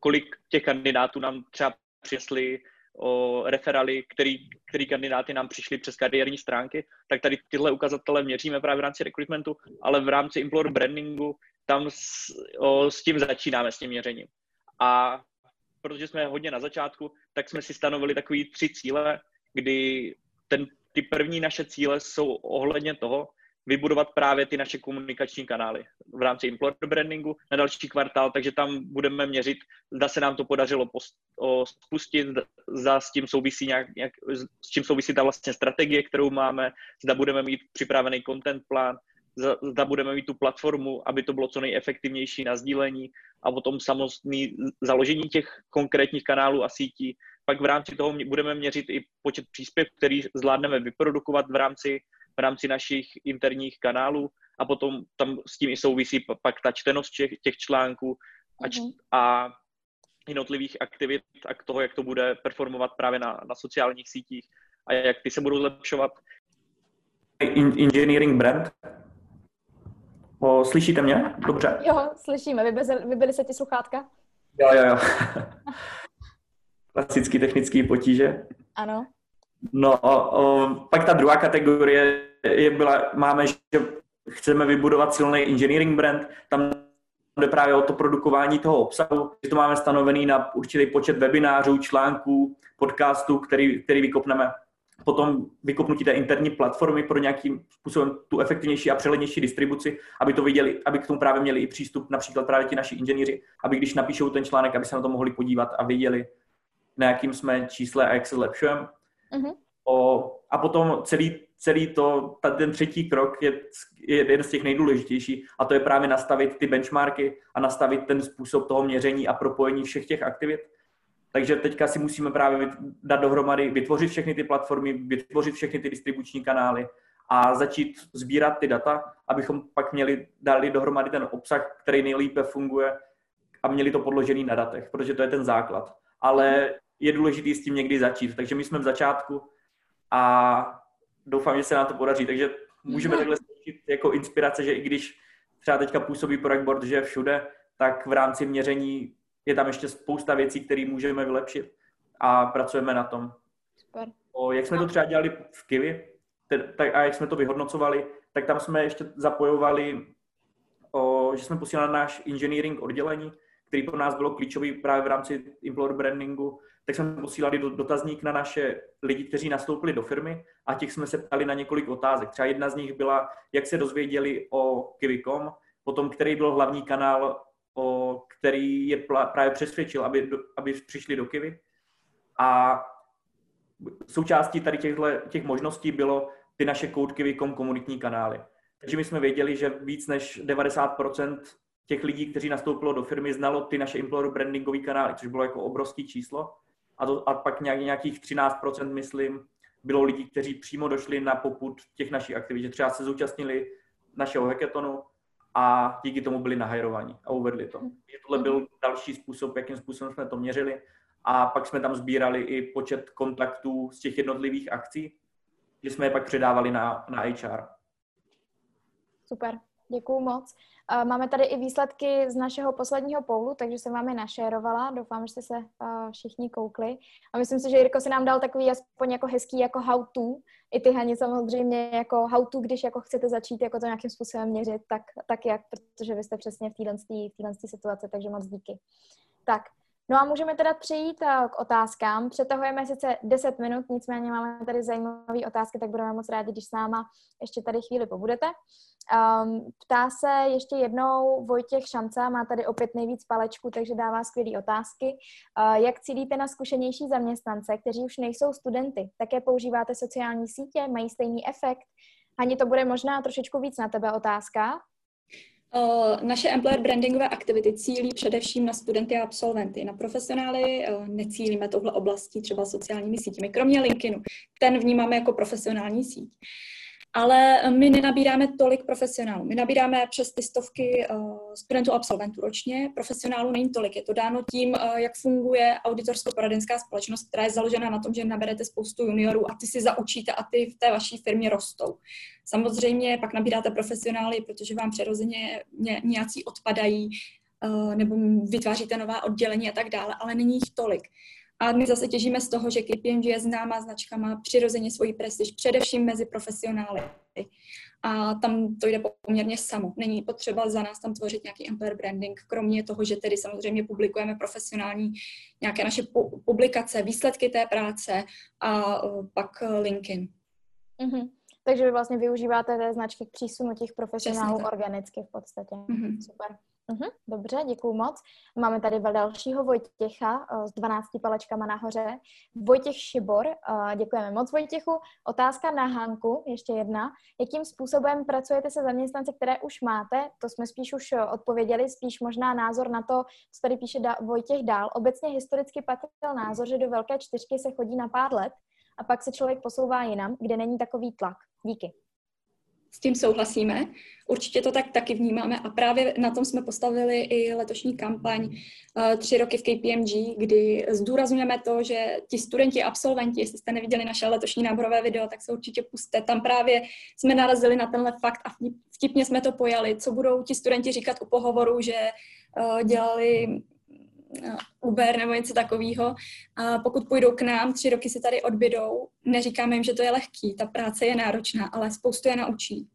kolik těch kandidátů nám třeba přišli o referály, který, který kandidáty nám přišli přes kariérní stránky, tak tady tyhle ukazatele měříme právě v rámci recruitmentu, ale v rámci employer brandingu tam s, o, s tím začínáme, s tím měřením. A protože jsme hodně na začátku, tak jsme si stanovili takový tři cíle, kdy ten, ty první naše cíle jsou ohledně toho, vybudovat právě ty naše komunikační kanály v rámci employer brandingu na další kvartál, takže tam budeme měřit, zda se nám to podařilo spustit, za s tím souvisí nějak, nějak, s čím souvisí ta vlastně strategie, kterou máme, zda budeme mít připravený content plán, zda budeme mít tu platformu, aby to bylo co nejefektivnější na sdílení a potom samostný založení těch konkrétních kanálů a sítí. Pak v rámci toho budeme měřit i počet příspěvků, který zvládneme vyprodukovat v rámci, v rámci našich interních kanálů a potom tam s tím i souvisí pak ta čtenost těch, těch článků a, č- mm-hmm. a jednotlivých aktivit a k toho, jak to bude performovat právě na, na sociálních sítích a jak ty se budou zlepšovat. Engineering brand O, slyšíte mě? Dobře. Jo, slyšíme. Vybili se ti sluchátka? Jo, jo, jo. Klasický technický potíže. Ano. No, o, o, pak ta druhá kategorie je byla, máme, že chceme vybudovat silný engineering brand, tam jde právě o to produkování toho obsahu, že to máme stanovený na určitý počet webinářů, článků, podcastů, který, který vykopneme potom vykopnutí té interní platformy pro nějakým způsobem tu efektivnější a přehlednější distribuci, aby to viděli, aby k tomu právě měli i přístup například právě ti naši inženýři, aby když napíšou ten článek, aby se na to mohli podívat a viděli, na jakým jsme čísle a jak se zlepšujeme. Uh-huh. O, a potom celý, celý to, ten třetí krok je, je jeden z těch nejdůležitějších a to je právě nastavit ty benchmarky a nastavit ten způsob toho měření a propojení všech těch aktivit Takže teďka si musíme právě dát dohromady, vytvořit všechny ty platformy, vytvořit všechny ty distribuční kanály a začít sbírat ty data, abychom pak měli, dali dohromady ten obsah, který nejlépe funguje a měli to podložený na datech, protože to je ten základ. Ale je důležité s tím někdy začít. Takže my jsme v začátku a doufám, že se nám to podaří. Takže můžeme takhle slyšet jako inspirace, že i když třeba teďka působí projekt Board, že je všude, tak v rámci měření je tam ještě spousta věcí, které můžeme vylepšit a pracujeme na tom. Super. O, jak jsme to třeba dělali v tak, a jak jsme to vyhodnocovali, tak tam jsme ještě zapojovali, o, že jsme posílali náš engineering oddělení, který pro nás bylo klíčový právě v rámci employer brandingu, tak jsme posílali dotazník na naše lidi, kteří nastoupili do firmy a těch jsme se ptali na několik otázek. Třeba jedna z nich byla, jak se dozvěděli o Kiwi.com, potom který byl hlavní kanál, o který je právě přesvědčil, aby, aby přišli do Kiwi. A součástí tady těchto, těch možností bylo ty naše Code Kiwi.com komunitní kanály. Takže my jsme věděli, že víc než 90% těch lidí, kteří nastoupilo do firmy, znalo ty naše employer brandingové kanály, což bylo jako obrovský číslo. A, to, a pak nějak, nějakých 13%, myslím, bylo lidí, kteří přímo došli na poput těch našich aktivit, že třeba se zúčastnili našeho hackathonu a díky tomu byli nahajrovaní a uvedli to. Že tohle byl další způsob, jakým způsobem jsme to měřili. A pak jsme tam sbírali i počet kontaktů z těch jednotlivých akcí, že jsme je pak předávali na, na HR. Super, děkuju moc. Máme tady i výsledky z našeho posledního poulu, takže jsem vám je našérovala. Doufám, že jste se všichni koukli. A myslím si, že Jirko se nám dal takový aspoň jako hezký jako how to. I ty Hani samozřejmě jako how to, když jako chcete začít jako to nějakým způsobem měřit, tak, tak jak, protože vy jste přesně v téhle situaci, takže moc díky. Tak, No a můžeme teda přejít eh, k otázkám. Přetahujeme sice 10 minut, nicméně máme tady zajímavé otázky, tak budeme moc rádi, když s náma ještě tady chvíli pobudete. Um, ptá se ještě jednou Vojtěch Šanca, má tady opět nejvíc palečku, takže dává skvělé otázky. Uh, jak cílíte na zkušenější zaměstnance, kteří už nejsou studenty? Také používáte sociální sítě, mají stejný efekt? Ani to bude možná trošičku víc na tebe otázka. Naše employer brandingové aktivity cílí především na studenty a absolventy. Na profesionály necílíme touhle oblastí třeba sociálními sítěmi, kromě LinkedInu. Ten vnímáme jako profesionální síť ale my nenabíráme tolik profesionálů. My nabíráme přes ty stovky uh, studentů absolventů ročně, profesionálů není tolik. Je to dáno tím, uh, jak funguje auditorsko-poradenská společnost, která je založena na tom, že naberete spoustu juniorů a ty si zaučíte a ty v té vaší firmě rostou. Samozřejmě pak nabíráte profesionály, protože vám přirozeně nějací odpadají, uh, nebo vytváříte nová oddělení a tak dále, ale není jich tolik. A my zase těžíme z toho, že KPMG je známá značka, má přirozeně svoji prestiž, především mezi profesionály. A tam to jde poměrně samo. Není potřeba za nás tam tvořit nějaký employer branding, kromě toho, že tedy samozřejmě publikujeme profesionální nějaké naše publikace, výsledky té práce a pak LinkedIn. Mm-hmm. Takže vy vlastně využíváte té značky k přísunu těch profesionálů organicky v podstatě. Mm-hmm. Super. Uh-huh, dobře, děkuji moc. Máme tady dalšího Vojtěcha uh, s 12 palečkama nahoře. Vojtěch Šibor, uh, děkujeme moc Vojtěchu. Otázka na Hanku, ještě jedna. Jakým způsobem pracujete se zaměstnanci, které už máte? To jsme spíš už uh, odpověděli, spíš možná názor na to, co tady píše da- Vojtěch dál. Obecně historicky platil názor, že do velké čtyřky se chodí na pár let a pak se člověk posouvá jinam, kde není takový tlak. Díky. S tím souhlasíme. Určitě to tak taky vnímáme a právě na tom jsme postavili i letošní kampaň eh, tři roky v KPMG, kdy zdůrazňujeme to, že ti studenti, absolventi, jestli jste neviděli naše letošní náborové video, tak se určitě puste. Tam právě jsme narazili na tenhle fakt a vtipně jsme to pojali, co budou ti studenti říkat u pohovoru, že eh, dělali Uber nebo něco takového. A pokud půjdou k nám, tři roky si tady odbydou, neříkáme jim, že to je lehký, ta práce je náročná, ale spoustu je naučí.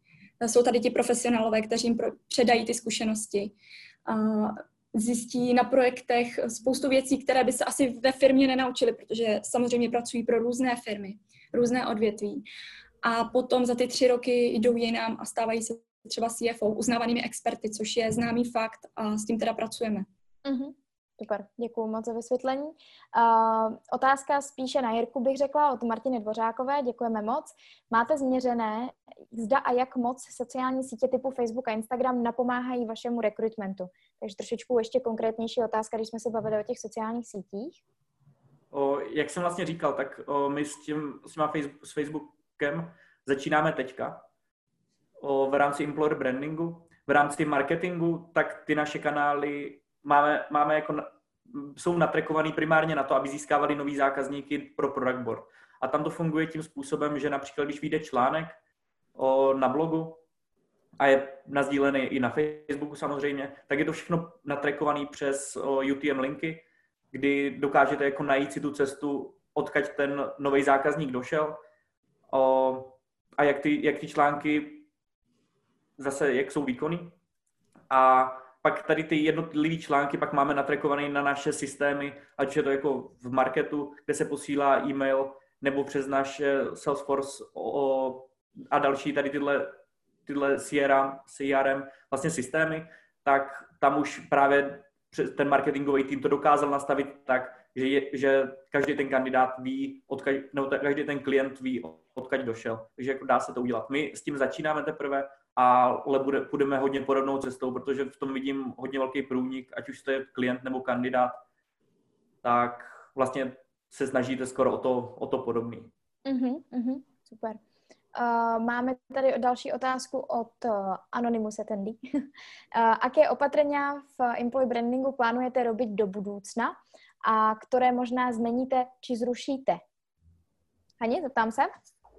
Jsou tady ti profesionálové, kteří jim předají ty zkušenosti. A zjistí na projektech spoustu věcí, které by se asi ve firmě nenaučili, protože samozřejmě pracují pro různé firmy, různé odvětví. A potom za ty tři roky jdou jinam a stávají se třeba CFO, uznávanými experty, což je známý fakt a s tím teda pracujeme. Mm-hmm. Super, děkuji moc za vysvětlení. Uh, otázka spíše na Jirku bych řekla od Martiny Dvořákové, děkujeme moc. Máte změřené, zda a jak moc sociální sítě typu Facebook a Instagram napomáhají vašemu rekrutmentu? Takže trošičku ještě konkrétnější otázka, když jsme se bavili o těch sociálních sítích. O, jak jsem vlastně říkal, tak o, my s tím s, těma Facebook, s Facebookem začínáme teďka o, v rámci employer brandingu. V rámci marketingu, tak ty naše kanály máme, máme jako, jsou natrekovaný primárně na to, aby získávali nový zákazníky pro product board. A tam to funguje tím způsobem, že například, když vyjde článek o, na blogu a je nazdílený i na Facebooku samozřejmě, tak je to všechno natrekovaný přes o, UTM linky, kdy dokážete jako najít si tu cestu, odkaď ten nový zákazník došel o, a jak ty, jak ty články zase, jak jsou výkonný. A pak tady ty jednotlivé články pak máme natrekované na naše systémy, ať je to jako v marketu, kde se posílá e-mail, nebo přes náš Salesforce o, a další tady tyhle, tyhle CRM, CRM vlastně systémy, tak tam už právě ten marketingový tým to dokázal nastavit tak, že, je, že každý ten kandidát ví, odkaď, nebo každý ten klient ví, odkaď došel. Takže jako dá se to udělat. My s tím začínáme teprve, ale bude, půjdeme hodně podobnou cestou, protože v tom vidím hodně velký průnik, ať už to je klient nebo kandidát, tak vlastně se snažíte skoro o to, o to podobný. Uh-huh, uh-huh, super. Uh, máme tady další otázku od uh, Anonymous Attendee. *laughs* uh, aké opatrenia v employee brandingu plánujete robiť do budoucna a které možná změníte či zrušíte? Hani, zeptám se.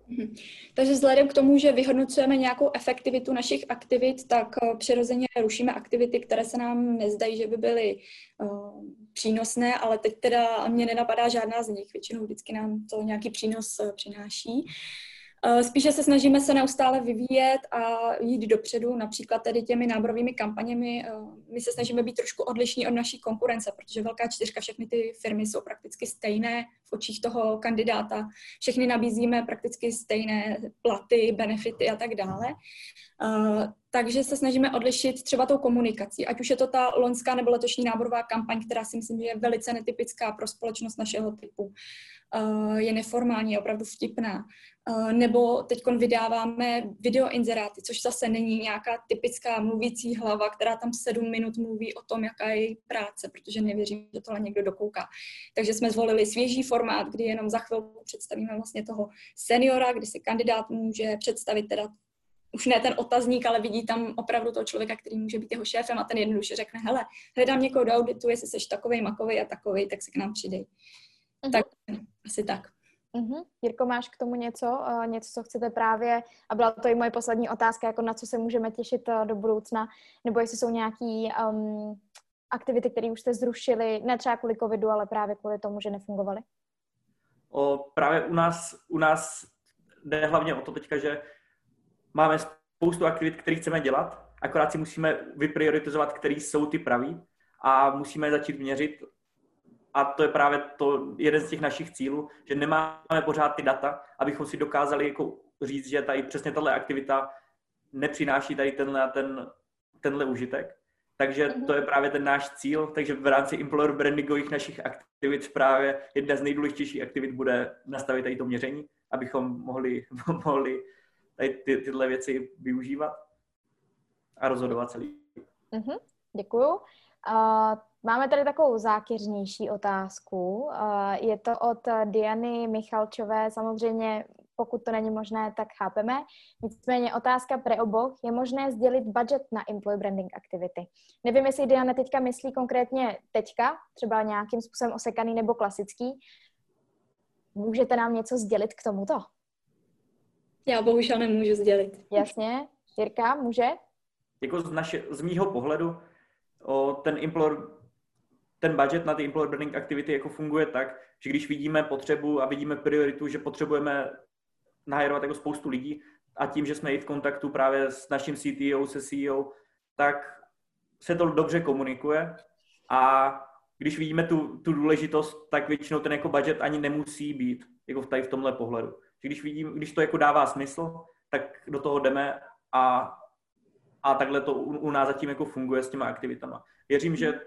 Mhm. Takže vzhledem k tomu, že vyhodnocujeme nějakou efektivitu našich aktivit, tak přirozeně rušíme aktivity, které se nám nezdají, že by byly uh, přínosné, ale teď teda mě nenapadá žádná z nich. Většinou vždycky nám to nějaký přínos uh, přináší. Eh, spíše se snažíme se neustále vyvíjet a jít dopředu, například tedy těmi náborovými kampaněmi. Eh, my se snažíme být trošku odlišní od naší konkurence, protože velká čtyřka, všechny ty firmy jsou prakticky stejné v očích toho kandidáta. Všechny nabízíme prakticky stejné platy, benefity a tak dále. Eh, takže se snažíme odlišit třeba tou komunikací, ať už je to ta loňská nebo letošní náborová kampaň, která si myslím, že je velice netypická pro společnost našeho typu. je neformální, je opravdu vtipná. Eh, nebo teď vydáváme videoinzeráty, což zase není nějaká typická mluvící hlava, která tam sedm minut mluví o tom, jaká je její práce, protože nevěřím, že tohle někdo dokouká. Takže jsme zvolili svěží formát, kdy jenom za chvilku představíme vlastně toho seniora, kdy si kandidát může představit teda už ne ten otazník, ale vidí tam opravdu toho člověka, který může být jeho šéfem a ten jednoduše řekne, hele, hledám někoho do auditu, jestli jsi takovej, makovej a takovej, tak se k nám přidej. Uh-huh. Tak asi tak. Uh-huh. Jirko, máš k tomu něco, uh, něco, co chcete právě, a byla to i moje poslední otázka, jako na co se můžeme těšit uh, do budoucna, nebo jestli jsou nějaké um, aktivity, které už jste zrušili, ne třeba kvůli covidu, ale právě kvůli tomu, že nefungovaly? O, právě u nás, u nás jde hlavně o to teďka, že máme spoustu aktivit, které chceme dělat, akorát si musíme vyprioritizovat, které jsou ty pravý a musíme začít měřit a to je právě to jeden z těch našich cílů, že nemáme pořád ty data, abychom si dokázali jako říct, že tady přesně tahle aktivita nepřináší tady tenhle, ten, tenhle užitek. Takže to je právě ten náš cíl. Takže v rámci employer brandingových našich aktivit právě jedna z nejdůležitějších aktivit bude nastavit tady to měření, abychom mohli, *laughs* mohli tady ty, tyhle věci využívat a rozhodovat celý. Mm-hmm, děkuju. Uh, Máme tady takovou zákeřnější otázku. Je to od Diany Michalčové. Samozřejmě, pokud to není možné, tak chápeme. Nicméně otázka pre oboch. Je možné sdělit budget na employee branding aktivity? Nevím, jestli Diana teďka myslí konkrétně teďka, třeba nějakým způsobem osekaný nebo klasický. Můžete nám něco sdělit k tomuto? Já bohužel nemůžu sdělit. Jasně. Jirka, může? Jako z, naše, z mýho pohledu o, ten employer ten budget na ty employer branding aktivity jako funguje tak, že když vidíme potřebu a vidíme prioritu, že potřebujeme nahajrovat jako spoustu lidí a tím, že jsme i v kontaktu právě s naším CTO, se CEO, tak se to dobře komunikuje a když vidíme tu, tu důležitost, tak většinou ten jako budget ani nemusí být jako v tady v tomhle pohledu. Když, vidím, když to jako dává smysl, tak do toho jdeme a, a takhle to u, u nás zatím jako funguje s těma aktivitama. Věřím, že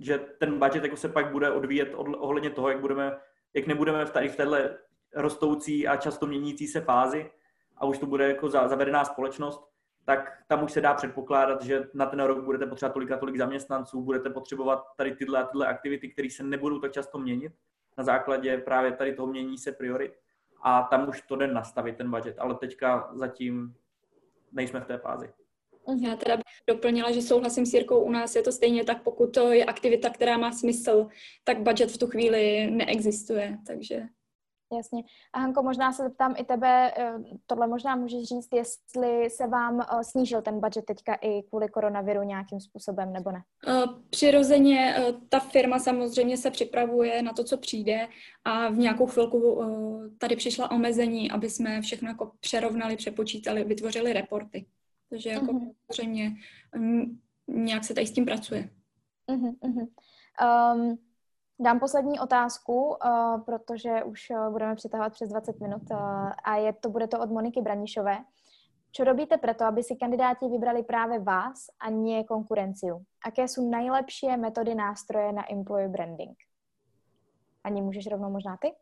že ten budget jako se pak bude odvíjet od, ohledně toho, jak, budeme, jak nebudeme v tady v téhle rostoucí a často měnící se fázi a už to bude jako za, zavedená společnost, tak tam už se dá předpokládat, že na ten rok budete potřebovat tolik a tolik zaměstnanců, budete potřebovat tady tyhle a tyhle aktivity, které se nebudou tak často měnit na základě právě tady toho mění se priorit a tam už to jde nastavit ten budget, ale teďka zatím nejsme v té fázi. Já teda bych doplnila, že souhlasím s Jirkou, u nás je to stejně tak, pokud to je aktivita, která má smysl, tak budget v tu chvíli neexistuje, takže... Jasně. A Hanko, možná se zeptám i tebe, eh, tohle možná můžeš říct, jestli se vám eh, snížil ten budget teďka i kvůli koronaviru nějakým způsobem, nebo ne? Eh, přirozeně ta firma samozřejmě se připravuje na to, co přijde a v nějakou chvilku tady přišla omezení, aby jsme všechno jako přerovnali, přepočítali, vytvořili reporty. Takže jako uh-huh. samozřejmě nějak se tady s tím pracuje. Uh-huh, uh-huh. Um, dám poslední otázku, uh, protože už uh, budeme přitahovat přes 20 minut uh, a je to, bude to od Moniky Branišové. Co robíte preto, aby si kandidáti vybrali právě vás a nie konkurenciu? Aké jsou nejlepší metody nástroje na employee branding? Ani můžeš rovnou možná ty?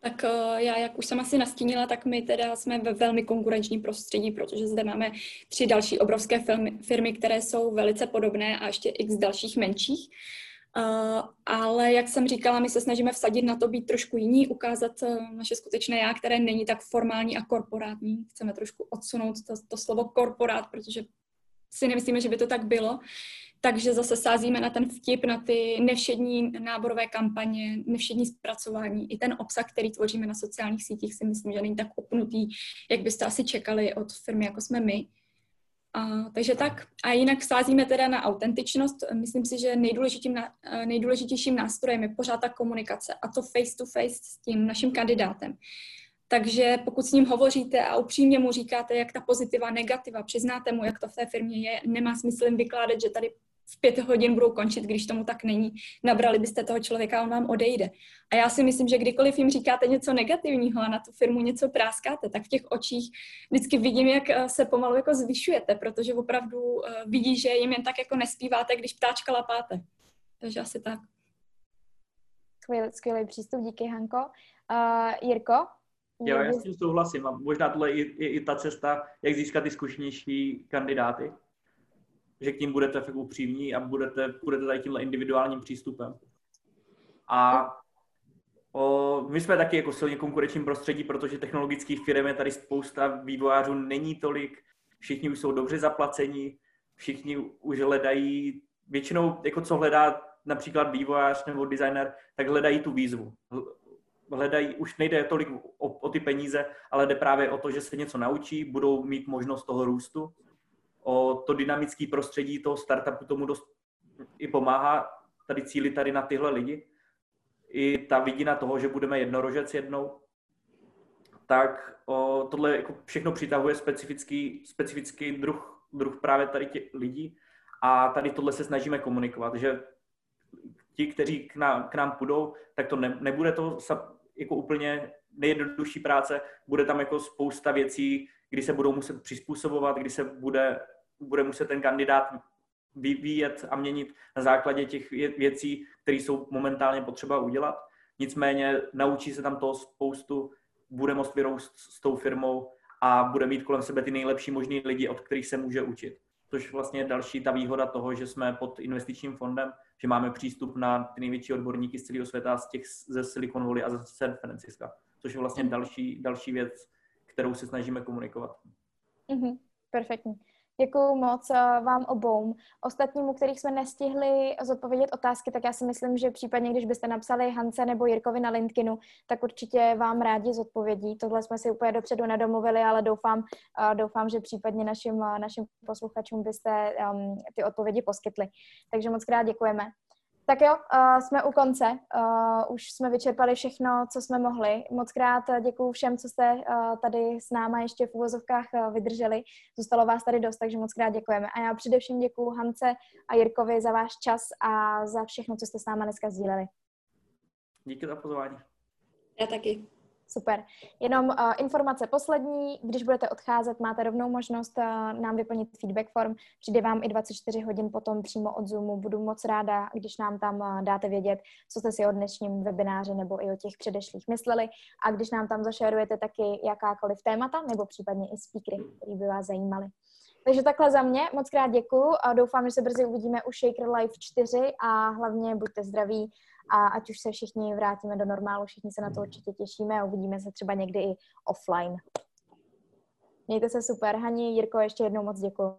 Tak eh, já, jak už jsem asi nastínila, tak my teda jsme ve velmi konkurenčním prostředí, protože zde máme tři další obrovské firmy, firmy které jsou velice podobné a ještě x dalších menších. Uh, ale jak jsem říkala, my se snažíme vsadit na to být trošku jiní, ukázat uh, naše skutečné já, které není tak formální a korporátní. Chceme trošku odsunout to, to slovo korporát, protože si nemyslíme, že by to tak bylo. Takže zase sázíme na ten vtip, na ty nevšední náborové kampaně, nevšední zpracování. I ten obsah, který tvoříme na sociálních sítích, si myslím, že není tak opnutý, jak byste asi čekali od firmy, jako jsme my. A, takže tak. A jinak sázíme teda na autentičnost. Myslím si, že nejdůležitějším nástrojem je pořád ta komunikace a to face to face s tím naším kandidátem. Takže pokud s ním hovoříte a upřímně mu říkáte, jak ta pozitiva, negativa, přiznáte mu, jak to v té firmě je, nemá smysl jim vykládat, že tady v pět hodin budou končit, když tomu tak není. Nabrali byste toho člověka a on vám odejde. A já si myslím, že kdykoliv jim říkáte něco negativního a na tu firmu něco práskáte, tak v těch očích vždycky vidím, jak eh, se pomalu jako zvyšujete, protože opravdu eh, vidí, že jim jen tak jako nespíváte, když ptáčka lapáte. Takže asi tak. Skvělý, skvělý přístup, díky Hanko. Uh, Jirko? Jo, já s tím souhlasím a možná tohle je i, i ta cesta, jak získat ty zkušenější kandidáty že k ním budete fakt upřímní a budete, budete tady tímhle individuálním přístupem. A o, my jsme taky jako silně konkurenčním prostředí, protože technologických firm je tady spousta vývojářů, není tolik, všichni už jsou dobře zaplacení, všichni už hledají, většinou jako co hledá například vývojář nebo designer, tak hledají tu výzvu. Hledají, už nejde tolik o, o ty peníze, ale jde právě o to, že se něco naučí, budou mít možnost toho růstu o to dynamické prostředí toho startupu tomu dost i pomáhá tady cílit tady na tyhle lidi. I ta vidina toho, že budeme jednorožec jednou, tak o, tohle jako všechno přitahuje specifický, specifický druh, druh právě tady těch lidí. A tady tohle se snažíme komunikovat, že ti, kteří k nám, k nám půjdou, tak to ne, nebude to jako úplně nejjednodušší práce, bude tam jako spousta věcí, kdy se budou muset přizpůsobovat, kdy se bude bude muset ten kandidát vyvíjet a měnit na základě těch věcí, které jsou momentálně potřeba udělat. Nicméně naučí se tam toho spoustu, bude moct vyrůst s tou firmou a bude mít kolem sebe ty nejlepší možný lidi, od kterých se může učit. Což vlastně je další ta výhoda toho, že jsme pod investičním fondem, že máme přístup na ty největší odborníky z celého světa, z těch ze Silicon Valley a ze San Francisco. Což je vlastně další, další věc, kterou se snažíme komunikovat. Mm-hmm, perfektní. Děkuji moc vám obou. Ostatním, u kterých jsme nestihli zodpovědět otázky, tak já si myslím, že případně, když byste napsali Hance nebo Jirkovi na LinkedInu, tak určitě vám rádi zodpovědí. Tohle jsme si úplně dopředu nedomluvili, ale doufám, doufám že případně našim, našim posluchačům byste um, ty odpovědi poskytli. Takže moc krát děkujeme. Tak jo, uh, jsme u konce. Uh, už jsme vyčerpali všechno, co jsme mohli. Moc krát děkuji všem, co jste uh, tady s náma ještě v úvozovkách uh, vydrželi. Zůstalo vás tady dost, takže moc krát děkujeme. A já především děkuji Hance a Jirkovi za váš čas a za všechno, co jste s náma dneska sdíleli. Díky za pozvání. Já taky. Super. Jenom uh, informace poslední, když budete odcházet, máte rovnou možnost uh, nám vyplnit feedback form. Přijde vám i 24 hodin potom přímo od Zoomu. Budu moc ráda, když nám tam uh, dáte vědět, co jste si o dnešním webináři nebo i o těch předešlých mysleli. A když nám tam zašerujete taky jakákoliv témata nebo případně i speakery, které by vás zajímaly. Takže takhle za mě, moc krát děkuju a doufám, že se brzy uvidíme u Shaker Life 4 a hlavně buďte zdraví a ať už se všichni vrátíme do normálu, všichni se na to určitě těšíme a uvidíme se třeba někdy i offline. Mějte se super. Hani, Jirko, ještě jednou moc děkuji.